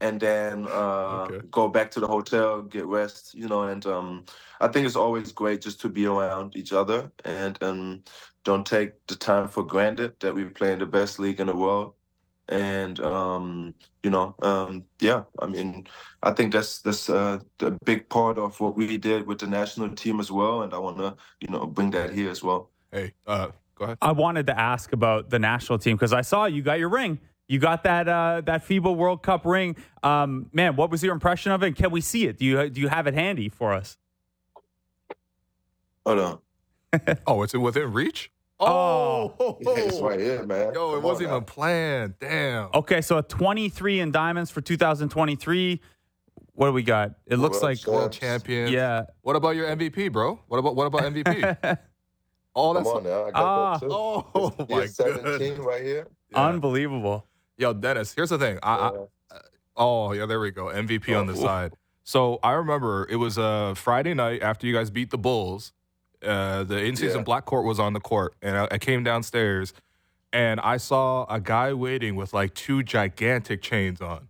and then uh, Okay. go back to the hotel, get rest, you know. And um, I think it's always great just to be around each other and um, don't take the time for granted that we play in the best league in the world. And um, you know, um, yeah, I mean, I think that's that's uh, the big part of what we did with the national team as well. And I want to, you know, bring that here as well. hey, uh, go ahead. I wanted to ask about the national team because I saw you got your ring. You got that uh, that FIBA World Cup ring. Um, man, what was your impression of it? And can we see it? Do you do you have it handy for us? Hold on. Oh, it's within reach. Oh. Yeah, it's right here, man. Yo, it Come wasn't on even planned. Damn. Okay, so a 23 in diamonds for 2023. What do we got? It looks World like Champ. World champion. yeah. What about your MVP, bro? What about what about MVP? All Come that's on now. I got Ah. that too. oh Yeah, my 17 god. right here. Yeah. Unbelievable. Yo, Dennis. Here's the thing. I, I, Yeah. oh yeah, there we go. MVP on the Oh. side. So I remember it was a Friday night after you guys beat the Bulls. Uh, the in-season Yeah. black court was on the court, and I, I came downstairs, and I saw a guy waiting with like two gigantic chains on,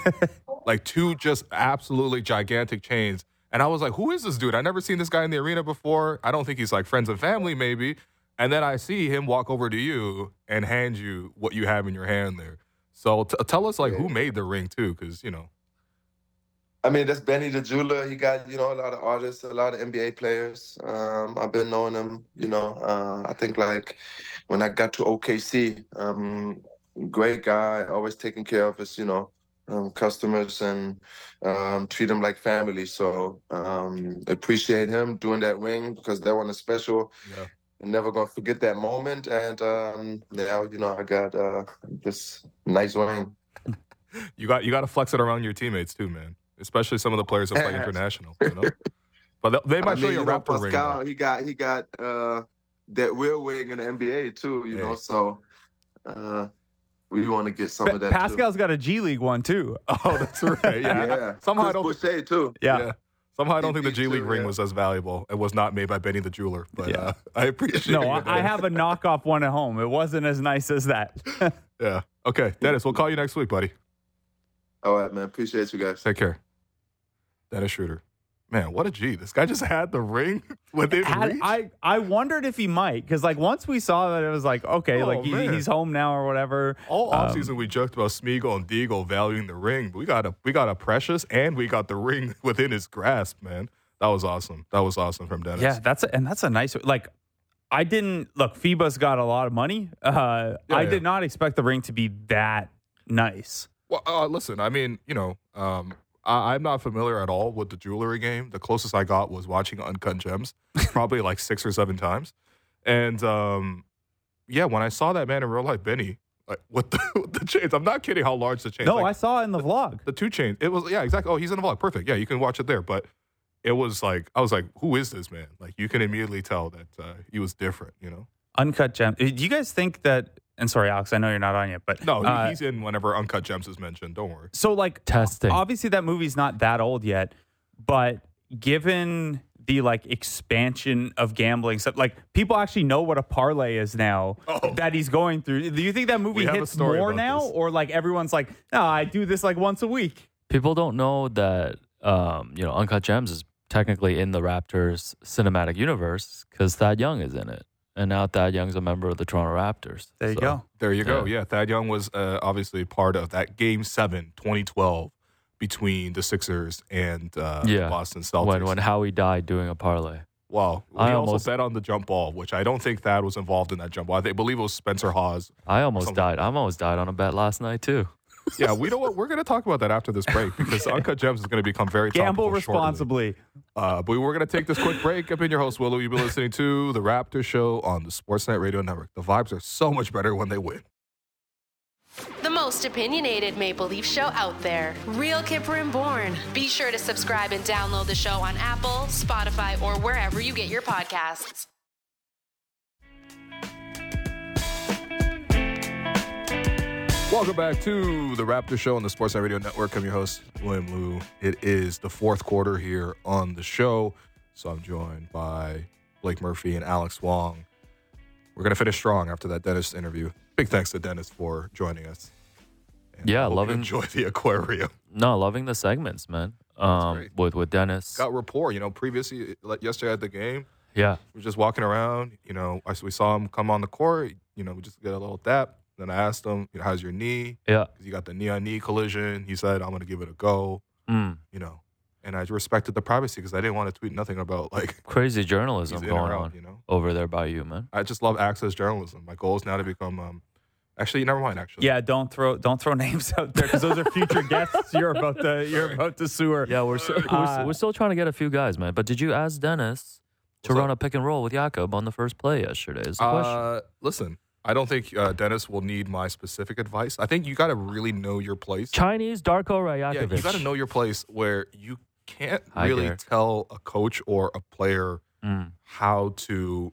like two just absolutely gigantic chains. And I was like, "Who is this dude? I never seen this guy in the arena before. I don't think he's like friends and family, maybe." And then I see him walk over to you and hand you what you have in your hand there. So t- tell us like who made the ring too, because you know. I mean, that's Benny the jeweler. He got you know a lot of artists, a lot of NBA players. Um, I've been knowing him. You know, uh, I think like when I got to OKC, um, great guy, always taking care of his you know um, customers and um, treat them like family. So um, appreciate him doing that ring because that one is special. Yeah. Never gonna forget that moment. And um, now you know I got uh, this nice ring. You got you got to flex it around your teammates too, man. Especially some of the players that play international. You know, but they, they might I show mean, you a know, Raptor ring. Pascal, though. he got he got uh that real ring in the NBA too, you Yeah. know. So uh we want to get some Pa- of that Pascal's got a G League one too. Oh, that's right. Yeah. Yeah. Somehow I don't. Boucher too. Yeah. Somehow I don't think the G League too, ring yeah. was as valuable. It was not made by Benny the jeweler, but Yeah. uh, I appreciate. No, it. I, I have a knockoff one at home. It wasn't as nice as that. Yeah. Okay, Dennis. We'll call you next week, buddy. All right, man. Appreciate you guys. Take care. Dennis Schröder. Man, what a G. This guy just had the ring within Had- reach. I I wondered if he might because like once we saw that it was like okay Oh, like he, he's home now or whatever. All Um, offseason we joked about Smeagol and Deagle valuing the ring, but we got a we got a precious and we got the ring within his grasp, man. That was awesome. That was awesome from Dennis. Yeah, that's a, and that's a nice like. I didn't look. FIBA's got a lot of money. Uh, Yeah, I yeah. did not expect the ring to be that nice. Well, uh, listen, I mean, you know, um, I, I'm not familiar at all with the jewelry game. The closest I got was watching Uncut Gems, probably like six or seven times. And um, yeah, when I saw that man in real life, Benny, like with the, with the chains, I'm not kidding how large the chains. No, like, I saw it in the vlog. the two chains. It was yeah, exactly. Oh, he's in the vlog. Perfect. Yeah, you can watch it there. But it was like I was like, who is this man? Like you can immediately tell that uh, he was different. You know. Uncut gem. Do you guys think that? And sorry, Alex, I know you're not on yet, but No, uh, he's in whenever Uncut Gems is mentioned. Don't worry. so like Testing. Obviously, that movie's not that old yet, but given the like expansion of gambling stuff, like people actually know what a parlay is now Oh. that he's going through. Do you think that movie We a hits story more now, this. or like everyone's like, no, I do this like once a week? People don't know that um, you know Uncut Gems is technically in the Raptors cinematic universe because Thad Young is in it, and now Thad Young's a member of the Toronto Raptors. There you So, go. There you go. Yeah. Yeah, Thad Young was uh, obviously part of that Game Seven, 2012, between the Sixers and uh, Yeah. Boston Celtics. When when Howie died doing a parlay. wow, we I also almost- bet on the jump ball, which I don't think Thad was involved in that jump ball. I think, believe it was Spencer Hawes. I almost died. I almost died on a bet last night too. Yeah, we know what we're going to talk about that after this break because Uncut Gems is going to become very Gamble responsibly. Uh, but we're going to take this quick break. I've been your host, Will Lou. You've been listening to The Raptor Show on the Sportsnet Radio Network. The vibes are so much better when they win. The most opinionated Maple Leaf show out there. Real Kyper and Bourne. Be sure to subscribe and download the show on Apple, Spotify, or wherever you get your podcasts. Welcome back to the Raptor Show on the Sportsnet Radio Network. I'm your host, William Lou. It is the fourth quarter here on the show. So I'm joined by Blake Murphy and Alex Wong. We're going to finish strong after that Dennis interview. Big thanks to Dennis for joining us. And Yeah, I hope you loving- enjoy the aquarium. No, loving the segments, man. Um, with with Dennis. Got rapport, you know, previously, like yesterday at the game, Yeah, We are just walking around. You know, I, we saw him come on the court. You know, we just get a little tap. Then I asked him, you know, how's your knee? yeah. Because you got the knee on knee collision. He said, I'm going to give it a go. Mm. You know, and I respected the privacy because I didn't want to tweet nothing about like Crazy journalism going out. on You know, over there by you, man. I just love access journalism. My goal is now to become. um Actually, never mind. Actually, Yeah, don't throw don't throw names out there because those are future guests. You're about to you're about to sewer. Yeah, we're still, we're, Uh, still- we're still trying to get a few guys, man. But did you ask Dennis to run up? a pick and roll with Jakob on the first play yesterday? Is the question. Uh, listen, I don't think uh, Dennis will need my specific advice. I think you got to really know your place. Chinese Darko Yeah, you got to know your place where you can't Hi, really Garrett. tell a coach or a player Mm. how to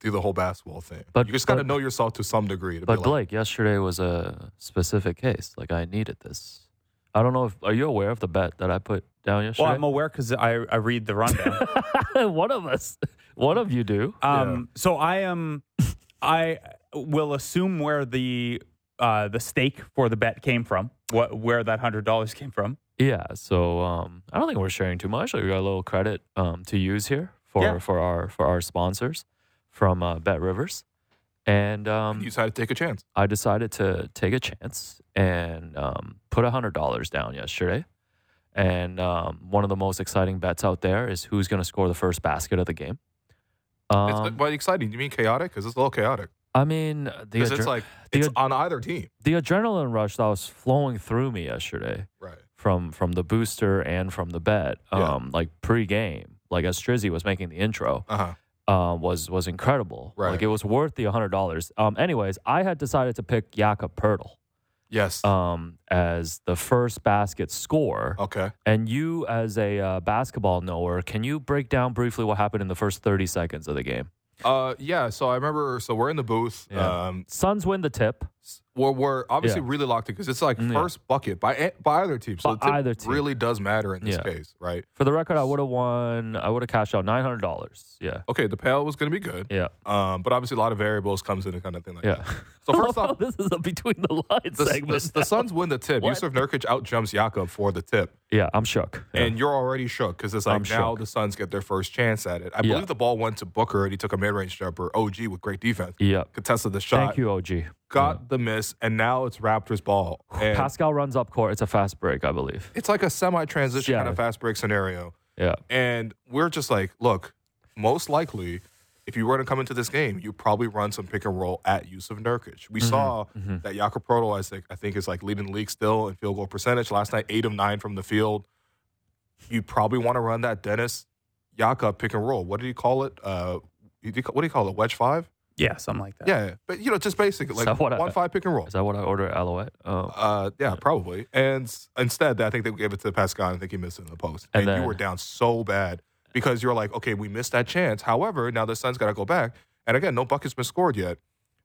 do the whole basketball thing. But- you just got to know yourself to some degree. To But be like, Blake, yesterday was a specific case. Like I needed this. I don't know if are you aware of the bet that I put down yesterday? Well, I'm aware because I, I read the rundown. one of us, one of you do. Um, so I am, I will assume where the uh, the stake for the bet came from, what where that hundred dollars came from. Yeah, so um, I don't think we're sharing too much. Like, we got a little credit um, to use here for Yeah. for our for our sponsors from uh, BetRivers, and um, you decided to take a chance. I decided to take a chance and um, put hundred dollars down yesterday. And um, one of the most exciting bets out there is who's going to score the first basket of the game. It's Um, but exciting. You mean chaotic? Because it's a little chaotic. I mean, the, Because it's like the it's ad- on either team. the adrenaline rush that was flowing through me yesterday Right. from from the booster and from the bet, Yeah. um, like pre-game, like as Strizzy was making the intro, Uh huh. uh, was was incredible. Right. Like it was worth the hundred dollars. Um, anyways, I had decided to pick Jakob Poeltl Yes. um, as the first basket score. okay. And you, as a uh, basketball knower, can you break down briefly what happened in the first thirty seconds of the game? Uh, yeah. So I remember. So we're in the booth. Yeah. Um, Suns win the tip. We're, we're obviously Yeah. really locked in because it's like Mm, yeah. first bucket by e- by either team. So By either team. really does matter in this Yeah. case, right? For the record, I would have won. I would have cashed out nine hundred dollars. Yeah, Okay, the pail was going to be good. yeah, Um, but obviously a lot of variables comes into kind of thing like yeah. that. So first off, this is a between the lines the, segment. the, the Suns win the tip. What? Jusuf Nurkic out jumps Jakob for the tip. yeah, I'm shook. Yeah. And you're already shook because it's like I'm now shook. the Suns get their first chance at it. I Yeah. believe the ball went to Booker and he took a mid range jumper. OG with great defense. yeah. Contested the shot. Thank you, OG. Got the miss, and now it's Raptors ball. And Pascal runs up court. It's a fast break, I believe. it's like a semi transition Yeah. kind of fast break scenario. Yeah, And we're just like, look, most likely if you were to come into this game, you probably run some pick and roll at Jusuf Nurkic. We Mhm, saw mhm. that Jakob Poeltl, I think, I think is like leading the league still in field goal percentage. Last night, eight of nine from the field. You probably want to run that Dennis Jakob pick and roll. What did he call it? Uh, what do you call it? Wedge five? Yeah, something like that. Yeah, but you know, just basically like what I- one five pick and roll. Is that what I order at Alouette? Oh. Uh, yeah, probably. And instead, I think they gave it to Pascal. I think he missed it in the post. And And, then- you were down so bad because you're like, okay, we missed that chance. However, now the Suns got to go back. And again, no bucket's been scored yet.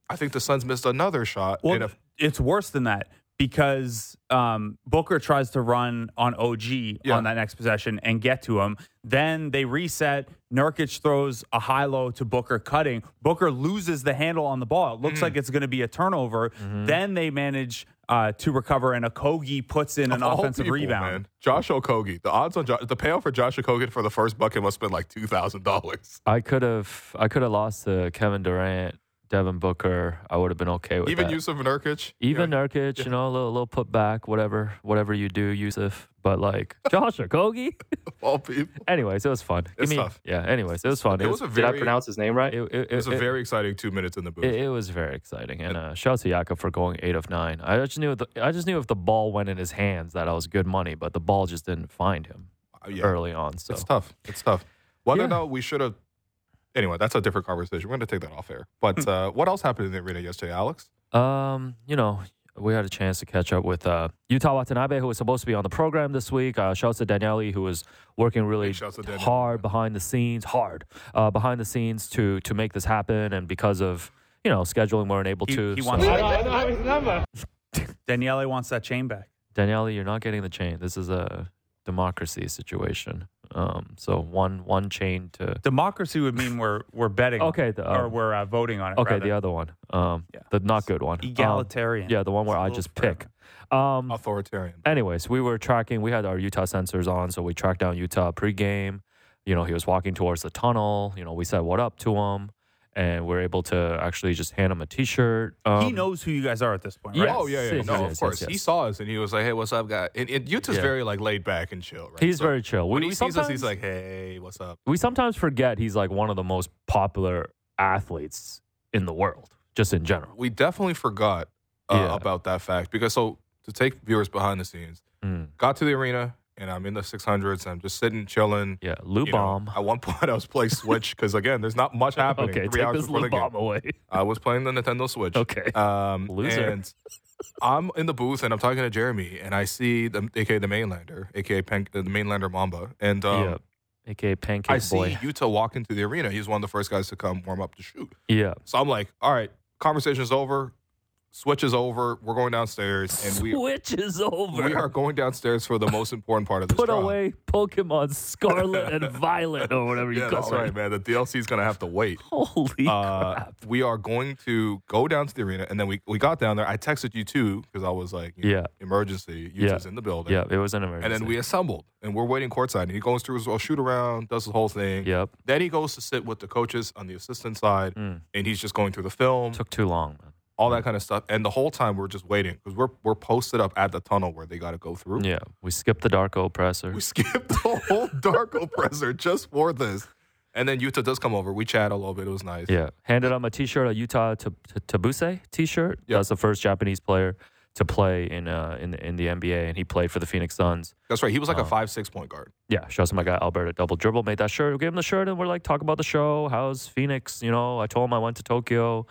I think the Suns missed another shot. Well, it's worse than that because um, Booker tries to run on OG Yeah. on that next possession and get to him. Then they reset. Nurkic throws a high low to Booker cutting. Booker loses the handle on the ball. It Mm. looks like it's going to be a turnover. Mm-hmm. Then they manage uh, to recover, and Okogie puts in an of all offensive people, rebound. man, Josh Okogie. The odds on jo- the payoff for Josh Okogie for the first bucket must have been like two thousand dollars. I could have I could have lost to Kevin Durant, Devin Booker. I would have been okay with that. Even that. Jusuf Nurkic. Even yeah. Nurkic, you know, a little, little put back, whatever, whatever you do, Jusuf. But like Josh Okogie. all people. anyways, it was fun. Give It's me- tough. Yeah. Anyways, it was fun. It was a Did I very- pronounce his name right? It, it, It was a it- very exciting two minutes in the booth. It, it was very exciting, and uh, shout out to Jakob for going eight of nine. I just knew the, I just knew if the ball went in his hands that I was good money, but the ball just didn't find him Uh, yeah. early on. So It's tough. It's tough. Whether Yeah. or not we should have. Anyway, that's a different conversation. We're going to take that off air. But uh, what else happened in the arena yesterday, Alex? Um, you know, we had a chance to catch up with uh, Yuta Watanabe, who was supposed to be on the program this week. Uh, shouts to Daniele, who was working really Hey, shouts to Daniele. hard behind the scenes, hard uh, behind the scenes to to make this happen. And because of you know scheduling, we weren't able He- to. he so- wants- Daniele wants that chain back. Daniele, you're not getting the chain. This is a democracy situation. Um, so one one chain to. Democracy would mean we're we're betting. Okay, it, the, or um, we're uh, voting on it. Okay, rather. the other one. Um, Yeah. the not good one. Um, egalitarian. yeah, the one where It's a I little just pick. Um, Authoritarian. anyways, we were tracking. We had our Yuta sensors on, so we tracked down Yuta pregame. You know, he was walking towards the tunnel. You know, we said what up to him, and we're able to actually just hand him a T-shirt. Um, he knows who you guys are at this point, Yes, right? Oh yeah, yeah. yes, no, yes, of course. yes, He saw us and he was like, "Hey, what's up, guy?" And, and Yuta's Yeah. very like laid back and chill, right? He's So very chill. When We- he sees us, he's like, "Hey, what's up?" we sometimes forget he's like one of the most popular athletes in the world, just in general. We definitely forgot uh, Yeah. about that fact because so to take viewers behind the scenes, Mm, got to the arena and I'm in the 600s. I'm just sitting chilling. yeah, Lou you know. Bomb. At one point, I was playing Switch because again, there's not much happening. Okay, three take hours this Lou. Bomb away. I was playing the Nintendo Switch. Okay. Um, Loser. And I'm in the booth and I'm talking to Jeremy and I see the aka the mainlander, aka Pen, the mainlander Mamba, and um, yeah, aka Pancake I see Boy. Yuta walk into the arena. He's one of the first guys to come warm up to shoot. Yeah, So I'm like, all right, conversation's over, switch is over. We're going downstairs, and we Switch is over. we are going downstairs for the most important part of this. Put drive. away Pokemon Scarlet and Violet or whatever you Yeah, call that's it. right, man. The DLC is gonna have to wait. Holy Uh, crap! we are going to go down to the arena, and then we, we got down there. I texted you too because I was like, you know, Yeah. emergency. Yeah. Yuta's in the building. Yeah, it was an emergency. And then we assembled, and we're waiting courtside. And he goes through his shoot around, does the whole thing. Yep. Then he goes to sit with the coaches on the assistant side, Mm. and he's just going through the film, Took too long, man. All that kind of stuff. And the whole time we're just waiting because we're we're posted up at the tunnel where they got to go through. Yeah, we skipped the Darko presser. We skipped the whole Darko presser just for this. And then Yuta does come over. We chat a little bit. It was nice. Yeah, handed him a T-shirt, a Yuta Tabuse T-shirt. Yeah. That's the first Japanese player to play in uh, in in the NBA, and he played for the Phoenix Suns. That's right. He was like Oh. a five six point guard. Yeah, shout out to my guy Alberta Double Dribble made that shirt. We gave him the shirt, and we're like talk about the show. How's Phoenix? You know, I told him I went to Tokyo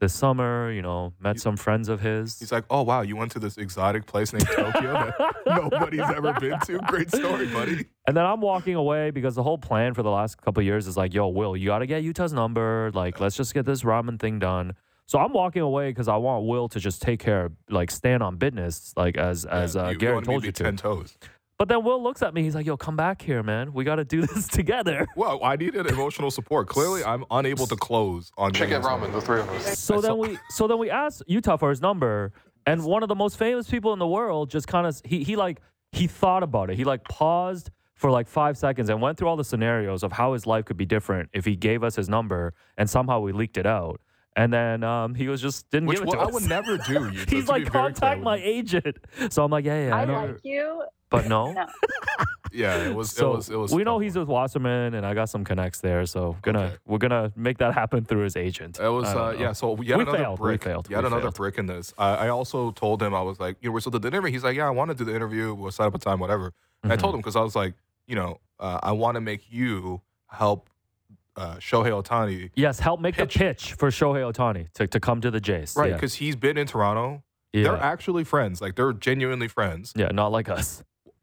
this summer. You know, met some friends of his. He's like, oh wow, you went to this exotic place named Tokyo that nobody's ever been to. Great story, buddy. And then I'm walking away because the whole plan for the last couple of years is like, yo, Will, you got to get Yuta's number. Like, let's just get this ramen thing done. So I'm walking away because I want Will to just take care, of, like, stand on business, like as as uh, you Gary told to you to. ten toes. But then Will looks at me. He's like, yo, come back here, man. We got to do this together. Well, I needed emotional support. Clearly, I'm unable to close on. Chicken getting this ramen, the three of us. So then we so then we asked Yuta for his number, and one of the most famous people in the world just kind of he he like he thought about it. He like paused for like five seconds and went through all the scenarios of how his life could be different if he gave us his number and somehow we leaked it out. And then um, he was just didn't Which give it well, to I us. would never do. Yuta, He's like, be very clear contact my agent. So I'm like, yeah, yeah, I, I know, like you. but no. No. yeah, it was. So it was. It was. we know he's with Wasserman, and I got some connects there. So gonna Okay. we're gonna make that happen through his agent. It was uh, yeah. So yet We another failed, we failed, Yet we another failed. brick in this. I, I also told him I was like, you know, so did the interview. He's like, yeah, I want to do the interview. We'll set up a time, whatever. And I Mm-hmm. told him because I was like, you know, uh, I want to make you help uh, Shohei Ohtani, Yes, help make Pitch. the pitch for Shohei Ohtani to, to come to the Jays. right? Yeah. Because he's been in Toronto. yeah. They're actually friends. Like they're genuinely friends. yeah, not like us.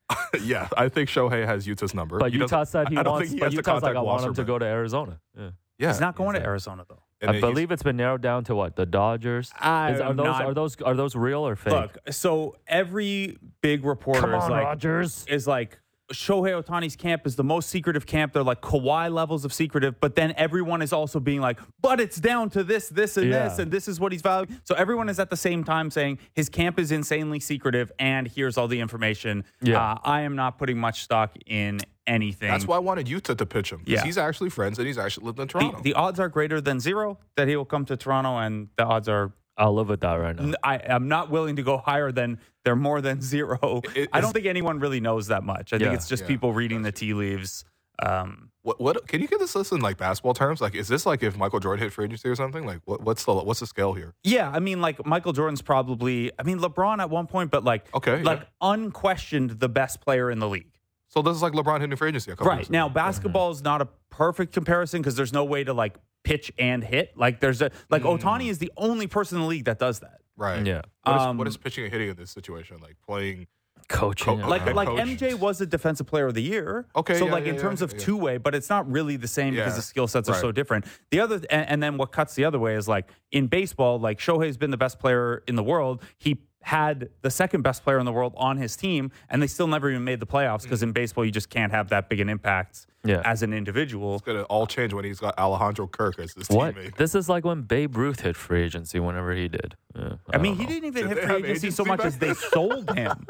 yeah, I think Shohei has Yuta's number. But He Yuta said he I don't wants. think he but has to Yuta's like, I want him to go to Arizona. Yeah. Yeah, He's not going to exactly. Arizona though. And I believe it's been narrowed down to what the Dodgers. I Is- are am those not- are those are those real or fake? Look, so every big reporter Come is like Rogers. is like Shohei Ohtani's camp is the most secretive camp. They're like Kawhi levels of secretive, but then everyone is also being like, but it's down to this, this, and this, and this is what he's valuing. So everyone is at the same time saying his camp is insanely secretive, and here's all the information. Yeah. Uh, I am not putting much stock in anything. That's why I wanted you to to pitch him. Yeah. he's actually friends and he's actually lived in the, Toronto. the odds are greater than zero that he will come to Toronto, and the odds are. I'll live with that right now. I am not willing to go higher than they're more than zero. It- I don't think anyone really knows that much. I think it's just Yeah. people reading the tea leaves. Um, What what can you get this list in like basketball terms? Like, is this like if Michael Jordan hit free agency or something? Like, what, what's the what's the scale here? Yeah, I mean, like Michael Jordan's probably. I mean, LeBron at one point, but like, Okay, like yeah. unquestioned the best player in the league. So this is like LeBron hitting free agency. A couple Right years now, ago. basketball is not a perfect comparison because there's no way to like pitch and hit. Like, there's a like Mm. Ohtani is the only person in the league that does that. right? Yeah. What is, Um, what is pitching and hitting in this situation? Like playing. Coaching. Co- Like, head like coach. MJ was a defensive player of the year. Okay, so yeah, like yeah, in yeah, terms of yeah. two way, but it's not really the same because the skill sets are right. so different. The other, and, and then what cuts the other way is like in baseball, like Shohei's been the best player in the world. He had the second best player in the world on his team, and they still never even made the playoffs because in baseball you just can't have that big an impact Yeah. as an individual. It's gonna all change when he's got Alejandro Kirk as his What? teammate. This is like when Babe Ruth hit free agency whenever he did. Yeah, I mean, he know. didn't even Did hit free have agency so much as they sold him.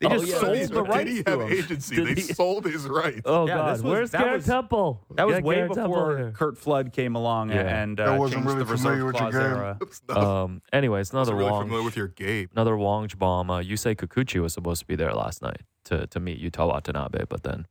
They Oh, just yeah, sold did the Did rights he to have him. agency? Did they he- sold his rights. Oh Yeah, God, this was- where's Garrett was- Temple? That was Get way Garrett before here. Curt Flood came along Yeah. and I uh, wasn't changed really the familiar reserve with your clause game. era. Um. Anyways, another I'm really Wong. familiar with your Gabe. Another Wong bomb. Uh, Yusei Kikuchi was supposed to be there last night to to meet Yuta Watanabe, but then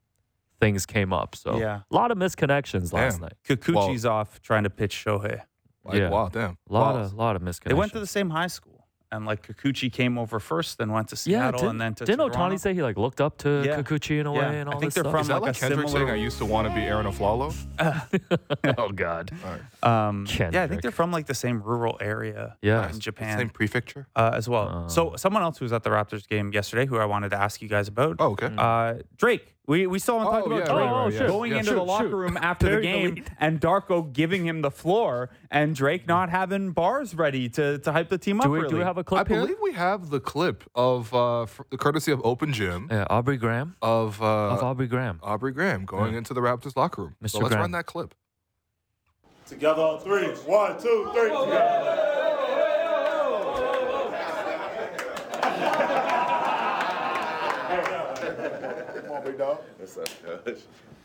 things came up. So Yeah. a lot of misconnections last Damn. night. Kikuchi's off trying to pitch Shohei. Like, Yeah. wow, damn. A lot Wow. of lot of misconnections. They went to the same high school, and like Kikuchi came over first, then went to yeah. Seattle, Didn't, and then to didn't Toronto. Ohtani say he like looked up to Yeah. Kikuchi in a way Yeah. and I think this they're stuff? from Is that like like a Kendrick similar- saying I used to want to be Arron Afflalo? oh God. All right. Um, yeah, I think they're from like the same rural area Yeah. uh, in Japan Same prefecture. uh, as well. Uh. so someone else who was at the Raptors game yesterday, who I wanted to ask you guys about, Oh, okay. uh, Drake. We we still haven't Oh, talked about yeah, Drake right, right, Oh, yeah. sure. going Yeah, into shoot, the locker shoot. room after the the game, lead. and Darko giving him the floor, and Drake not having bars ready to to hype the team Do up. we really. do we have a I clip here? I believe we have the clip of uh, f- the courtesy of Open Gym Yeah, Aubrey Graham of, uh, of Aubrey Graham. Aubrey Graham going Yeah. into the Raptors locker room. So Mr. let's Graham. run that clip. Together on three. One, two, three. Come big dog. What's up, Coach?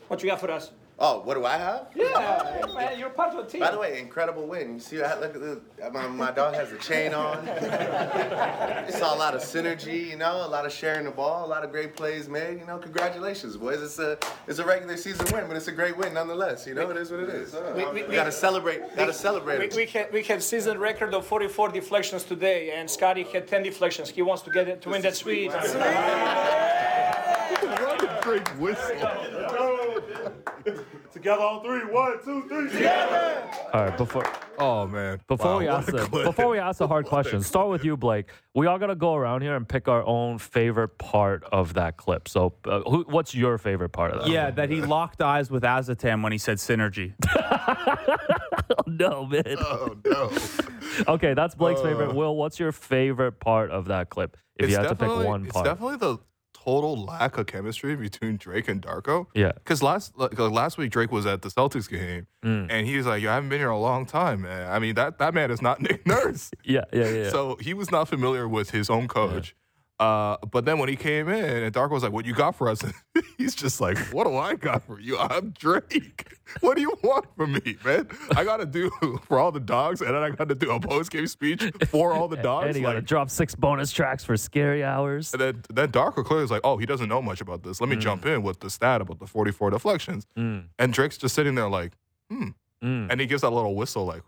What you got for us? Oh, what do I have? Yeah, man, you're part of the team. By the way, incredible win. You see, I look at the my, my dog has a chain on. Saw a lot of synergy, you know, a lot of sharing the ball, a lot of great plays made. You know, congratulations, boys. It's a it's a regular season win, but it's a great win nonetheless. You know, it is what it is. We- we- We gotta celebrate. We, Gotta celebrate. We, it. we had we had season record of 44 deflections today, and Scottie had 10 deflections. He wants to get it to win that sweet. Great whistle. Together on three. One, two, three. Together. All right, before Oh man. Before Wow, we ask the before we ask the hard question, start with you, Blake. We all gotta go around here and pick our own favorite part of that clip. So, uh, who, what's your favorite part of that? Yeah, that he locked eyes with Azotam when he said synergy. no, man. Oh no. Okay, that's Blake's favorite. Will, what's your favorite part of that clip? If you had to pick definitely- one it's part, definitely the total lack of chemistry between Drake and Darko. Yeah. Because last like, last week Drake was at the Celtics game Mm. and he was like, "Yo, I haven't been here a long time, man. I mean that that man is not Nick Nurse." yeah, yeah, yeah. So he was not familiar with his own coach. Uh, but then when he came in and Darko was like, "What you got for us?" He's just like, "What do I got for you? I'm Drake. What do you want from me, man? I got to do for all the dogs, and then I got to do a post game speech for all the dogs." and he got to Like, drop six bonus tracks for scary hours. and then then Darko clearly is like, "Oh, he doesn't know much about this. Let Mm. me jump in with the stat about the 44 deflections." And Drake's just sitting there like, "Hmm," Mm. and he gives that little whistle like.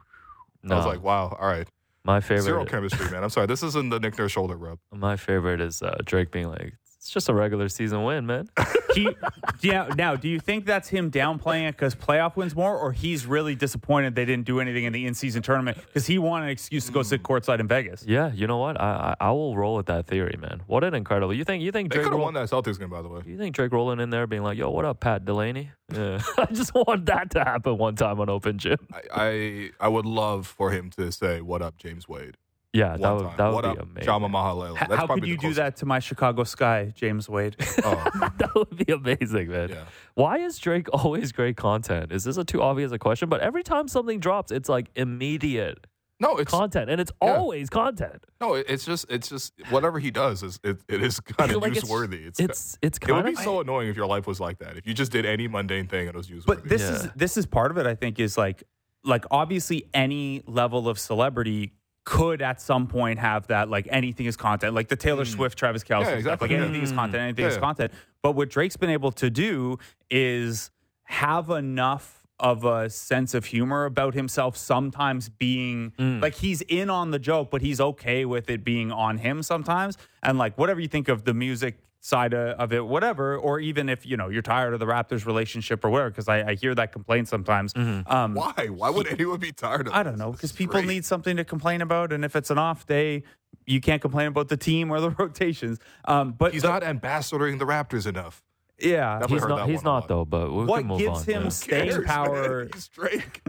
I was like, "Wow, all right." My favorite. Zero chemistry, man. I'm sorry. This isn't the Nick Nurse shoulder rub. My favorite is uh, Drake being like, "It's just a regular season win, man." He, yeah. Now, do you think that's him downplaying it because playoff wins more, or he's really disappointed they didn't do anything in the in-season tournament because he wanted an excuse to go sit mm. courtside in Vegas? yeah, you know what? I, I I will roll with that theory, man. What an incredible. You think you think They Drake could have roll- won that Celtics game, by the way. You think Drake rolling in there being like, "Yo, what up, Pat Delany?" Yeah, I just want that to happen one time on Open Gym. I, I I would love for him to say, "What up, James Wade?" Yeah, One that would time. that would what be up, amazing. Jama Mahlalela. H- That's How probably could you the do closest. that to my Chicago Sky, James Wade? Oh, that would be amazing, man. Yeah. Why is Drake always great content? Is this a too obvious a question? But every time something drops, it's like immediate no, it's content, and it's Yeah. always content. no, it- it's just it's just whatever he does is it, it is kind of Like, it's- newsworthy. It's It's it's it would be of so annoying if your life was like that. If you just did any mundane thing and it was newsworthy. But this Yeah. is this is part of it. I think is like like obviously any level of celebrity could at some point have that like anything is content like the Taylor Swift Travis Kelce Mm. Yeah, stuff like exactly. Yeah. anything is content anything is Yeah. content but what Drake's been able to do is have enough of a sense of humor about himself sometimes being Mm. like he's in on the joke but he's okay with it being on him sometimes and like whatever you think of the music side of, of it whatever or even if you know you're tired of the Raptors relationship or whatever because I, I hear that complaint sometimes um why? Why would anyone be tired of? I don't this? know because people great. need something to complain about, and if it's an off day, you can't complain about the team or the rotations. Um, but He's the- not ambassadoring the Raptors enough. yeah. Definitely he's not. He's not though. But we What can move gives on. him yeah. staying Cares, power?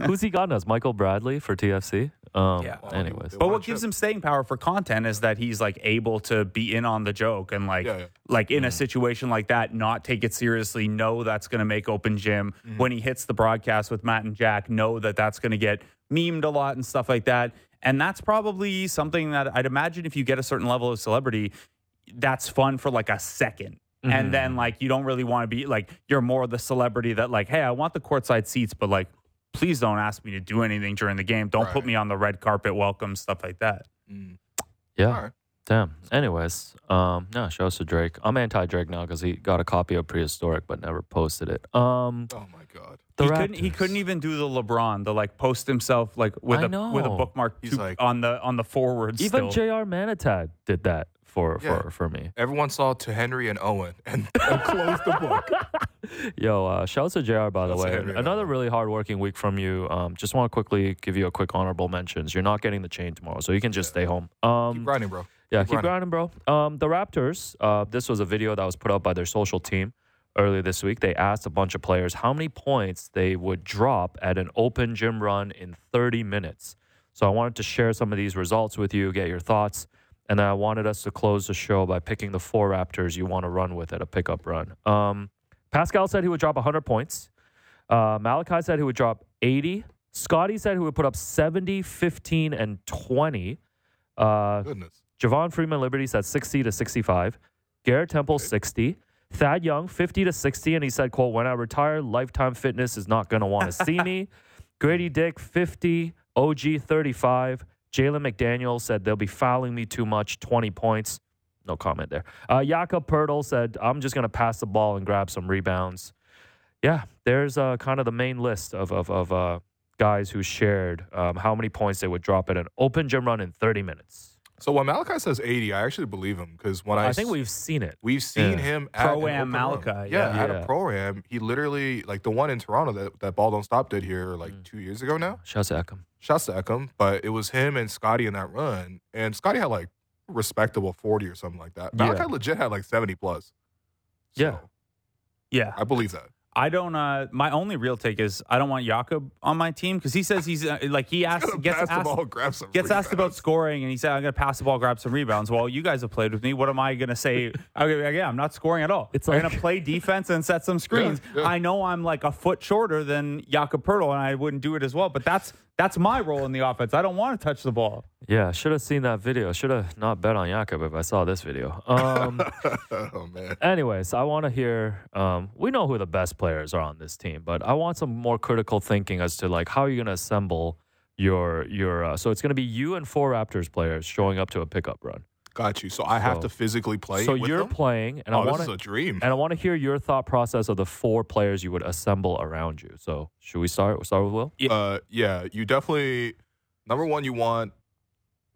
Who's he gotten us? Michael Bradley for TFC. Um, Yeah. Anyways, But what gives him staying power for content is that he's like able to be in on the joke and like Yeah, yeah. like in a Mm. situation like that, not take it seriously. Know that's going to make open gym Mm-hmm. when he hits the broadcast with Matt and Jack. Know that that's going to get memed a lot and stuff like that. And that's probably something that I'd imagine if you get a certain level of celebrity, that's fun for like a 2nd Mm-hmm. And then like you don't really want to be like you're more the celebrity that like, hey, I want the courtside seats, but like please don't ask me to do anything during the game. Don't put me on the red carpet welcome, stuff like that. yeah. All right. Damn. Anyways, um, no, show us to Drake. I'm anti-Drake now because he got a copy of Prehistoric but never posted it. Um, Oh my god. the he couldn't he couldn't even do the LeBron, the like post himself like with I a with a bookmark He's to- like- on the on the forward Even still. Jr. Manatad did that for Yeah. for for me. Everyone saw to Henry and Owen and, and closed the book. Yo, uh, shout out to JR, by the way. Another Owen. really hardworking week from you. Um, just want to quickly give you a quick honorable mentions. You're not getting the chain tomorrow, so you can just stay home. Um, Keep grinding, bro. yeah, keep keep grinding, bro. Um, the Raptors, uh, this was a video that was put up by their social team earlier this week. They asked a bunch of players how many points they would drop at an open gym run in 30 minutes. So I wanted to share some of these results with you, get your thoughts. And then I wanted us to close the show by picking the four Raptors you want to run with at a pickup run. Um, Pascal said he would drop 100 points. Uh, Malachi said he would drop 80. Scottie said he would put up 70, 15, and 20. Uh, Goodness. Javon Freeman Liberty said 60 to 65. Garrett Temple 60. Thad Young 50 to 60, and he said, "quote When I retire, Lifetime Fitness is not going to want to see me." Grady Dick 50. OG 35. Jalen McDaniel said they'll be fouling me too much. 20 points. No comment there. Uh, Jakob Poeltl said, "I'm just going to pass the ball and grab some rebounds." Yeah, there's uh, kind of the main list of of, of uh, guys who shared um, how many points they would drop at an open gym run in 30 minutes. So when Malachi says 80, I actually believe him because when I, I think s- we've seen it. we've seen Yeah. him at Pro-Am open run. Malachi, Yeah, yeah. at a pro am, he literally like the one in Toronto that that ball don't stop did here like Mm. two years ago now. Shouts to Ekam. Shouts to Ekam, but it was him and Scottie in that run, and Scottie had like respectable 40 or something like that. Yeah. Malachi legit had like 70 plus. Yeah. So, yeah. I believe that. I don't. Uh, my only real take is I don't want Jakob on my team because he says he's uh, like he asks gets pass the asked, ball, grab some gets asked about scoring and he said I'm going to pass the ball, grab some rebounds. Well, you guys have played with me. What am I going to say? Okay, yeah, I'm not scoring at all. It's I'm going to play defense and set some screens. yeah. I know I'm like a foot shorter than Jakob Poeltl and I wouldn't do it as well. But that's that's my role in the offense. I don't want to touch the ball. Yeah, should have seen that video. Should have not bet on Jakob if I saw this video. Um, oh man. anyways, I want to hear. Um, we know who the best players are on this team, but I want some more critical thinking as to like how are you going to assemble your your. Uh, so it's going to be you and four Raptors players showing up to a pickup run. Got you. So I have So- to physically play. so with you're them? playing, and oh, I want to a dream. and I want to hear your thought process of the four players you would assemble around you. So should we start? Start with Will. Yeah. Uh, yeah, you definitely number one. You want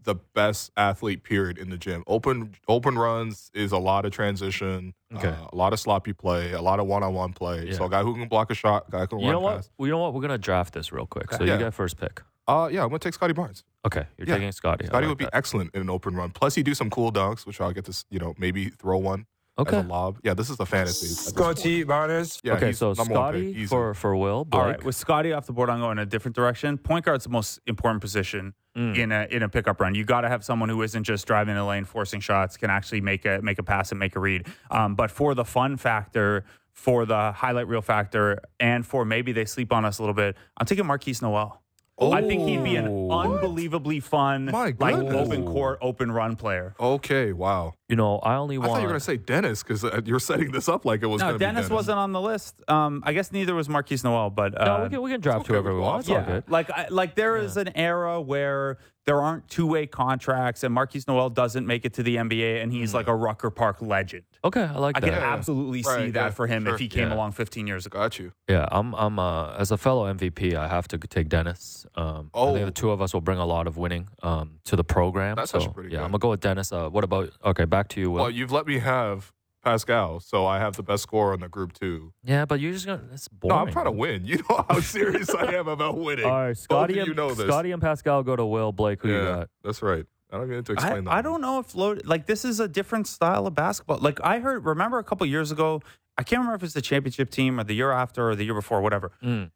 the best athlete period in the gym. Open open runs is a lot of transition. Okay. uh, a lot of sloppy play, a lot of one on one play. Yeah. So a guy who can block a shot, guy who can You run know what? fast. Well, you know what? We're gonna draft this real quick. So Yeah. you get first pick. Uh, yeah, I'm gonna take Scottie Barnes. Okay, you're Yeah. taking Scottie. Scottie like would be that. excellent in an open run. Plus, he do some cool dunks, which I'll get to you know maybe throw one okay. as a lob. Yeah, this is a fantasy. at this point. Scottie Barnes. Yeah, okay, so number one pick, Scottie for for Will. Blake. All right, with Scottie off the board, I'm going in a different direction. Point guard's the most important position Mm. in a in a pickup run. You got to have someone who isn't just driving the lane, forcing shots, can actually make a make a pass and make a read. Um, but for the fun factor, for the highlight reel factor, and for maybe they sleep on us a little bit, I'm taking Markquis Nowell. I think he'd be an Oh. unbelievably fun, My like goodness. open court, open run player. Okay, wow. you know, I only I want. thought you were gonna say Dennis because uh, you're setting this up like it was. No, gonna be Dennis, Dennis wasn't on the list. Um, I guess neither was Markquis Nowell, but uh, no, we can we can draft okay, whoever we'll we go want. It's all yeah, good. like I, like there is an era where there aren't two way contracts, and Markquis Nowell doesn't make it to the NBA, and he's like a Rucker Park legend. Okay, I like I that. I can absolutely see Right, that yeah, for him sure. if he came Yeah. along 15 years ago. Got you. Yeah, I'm. I'm. Uh, as a fellow MVP, I have to take Dennis. Um, I Oh. think the two of us will bring a lot of winning um, to the program. That's so, actually pretty Yeah, good. I'm gonna go with Dennis. Uh, what about? Okay, back to you, Will. Well, you've let me have Pascal, so I have the best score in the group too. yeah, but you're just gonna. It's No, boring. I'm trying to win. You know how serious I am about winning. All right, Both Scottie of and you know this. Scottie and Pascal go to Will. Blake, who you yeah, got? that's right. I don't need to I, explain that. I don't know if load like this is a different style of basketball. Like I heard, remember a couple years ago, I can't remember if it's the championship team or the year after or the year before, whatever. Mm.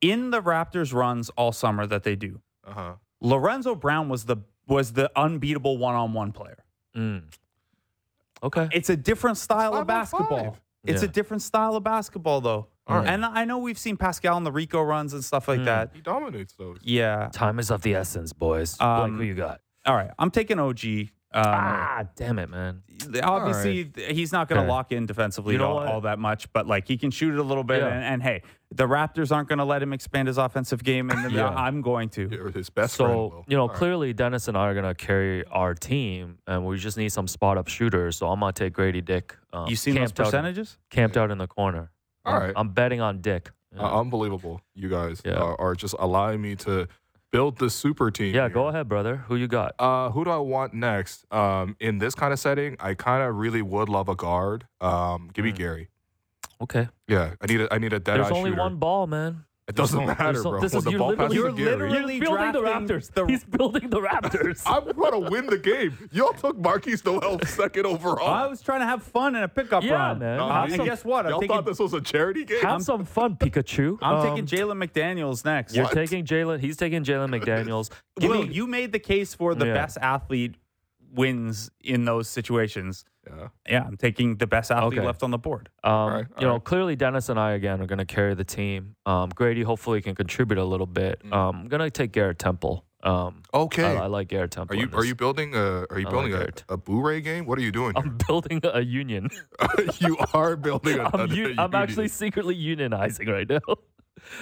In the Raptors runs all summer that they do, Uh huh. Lorenzo Brown was the was the unbeatable one on one player. Mm. Okay. It's a different style Five of on basketball. five. It's Yeah. a different style of basketball, though. All right. And I know we've seen Pascal in the Rico runs and stuff like Mm. that. He dominates those. Yeah. Time is of the essence, boys. Blake, Um, who you got? All right. I'm taking OG. Um, ah, damn it, man. obviously, he's not going to lock in defensively You know all, all that much, but like he can shoot it a little bit. Yeah. And, and hey, the Raptors aren't going to let him expand his offensive game, and Yeah. I'm going to. You're his best friend. So Will. you know, All right. clearly Dennis and I are gonna carry our team, and we just need some spot up shooters. So I'm gonna take Grady Dick. Um, You seen those camped out in- percentages? camped out in the corner. All I'm- right. I'm betting on Dick. Yeah, Uh, unbelievable. You guys Yeah. are, are just allowing me to build the super team. yeah here. go ahead, brother. Who you got? Uh, who do I want next? Um, in this kind of setting, I kind of really would love a guard. Um, give me Mm. Gary. Okay. Yeah, I need a I need a dead There's only shooter. one ball, man. It doesn't no- matter, there's bro. This is, the you're ball literally, you're to Gary- literally building the Raptors. the- He's building the Raptors. I'm trying to win the game. Y'all took Markquis Nowell second overall. I was trying to have fun in a pickup Yeah, run. man. No, Uh, you- and guess what? I'm Y'all taking, thought this was a charity game? Have some fun, Pikachu. I'm Um, taking Jalen McDaniels next. You're What? taking Jalen. He's taking Jalen McDaniels. Will, me- you made the case for the Yeah. best athlete wins in those situations. yeah. Yeah, I'm taking the best athlete Okay. left on the board. Um, right, you know, right. clearly Dennis and I again are going to carry the team. Um, Grady hopefully can contribute a little bit. Mm. Um, I'm going to take Garrett Temple. Um, Okay. I, I like Garrett Temple. are you in are this. you building a are you I building like a, a Booray game? What are you doing? I'm building a union. here? you are building a. I'm, a- u- a I'm actually secretly unionizing right now.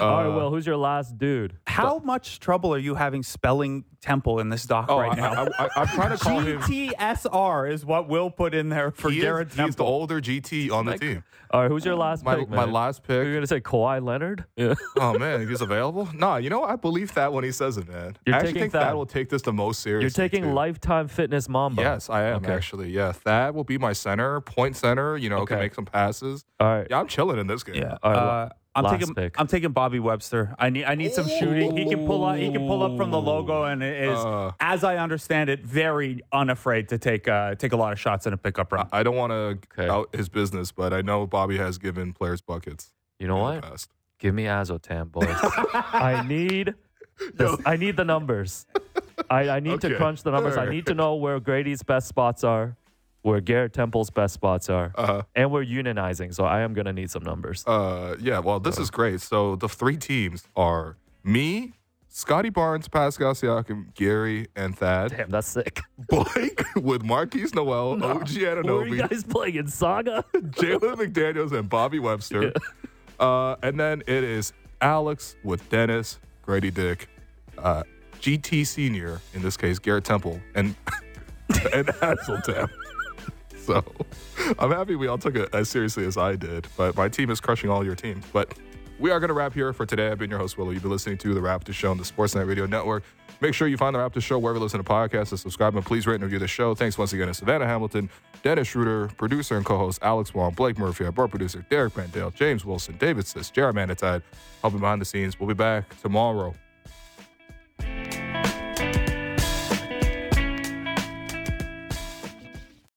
All right, Uh, Will, who's your last dude? How much trouble are you having spelling Temple in this doc Oh, right I, now? I, I, am trying to call him. GTSR is what Will put in there for he is- Garrett he's the Temple. older GT on the Like, team. All right, who's your last My, pick, my man? last pick. You're pick. going to say Kawhi Leonard? Yeah. Oh man, he's available. Nah, you know what? I believe that when he says it, man. You're I actually taking think Thad. that will take this the most seriously. You're taking too. Lifetime Fitness Mamba. Yes, I am Okay. actually. Yeah, that will be my center, point center. You know, can make some passes. All right. Yeah, I'm chilling in this game. Yeah. All right, uh, I'm last taking pick. I'm taking Bobby Webster. I need I need some shooting. He can pull up he can pull up from the logo and it is Uh. as I understand it very unafraid to take uh take a lot of shots in a pickup run. I don't want to Okay. out his business, but I know Bobby has given players buckets. You know in what? past. Give me Azotam, boys. I need this, I need the numbers. I, I need to crunch the numbers. I need to know where Grady's best spots are, where Garrett Temple's best spots are, Uh-huh. and we're unionizing. So I am gonna need some numbers. Uh, yeah. Well, this is great. So the three teams are me, Scottie Barnes, Pascal Siakam, Gary, and Thad. Damn, that's sick. Blake with Markquis Nowell, OG Who are you Anunoby, guys playing in Saga? Jalen McDaniels, and Bobby Webster. Uh, and then it is Alex with Dennis, Grady Dick, uh, GT Senior, in this case, Garrett Temple, and and Hasseltap. So I'm happy we all took it as seriously as I did, but my team is crushing all your teams. But we are going to wrap here for today. I've been your host, Will Lou. You've been listening to The Raptor Show on the Sportsnet Radio Network. Make sure you find The Raptor Show wherever you listen to podcasts and subscribe and please rate and review the show. Thanks once again to Savanna Hamilton, Dennis Schröder, producer and co-host Alex Wong, Blake Murphy, our board producer Derek Mandale, James Wilson, David Sis, Jared Manatide, helping behind the scenes. We'll be back tomorrow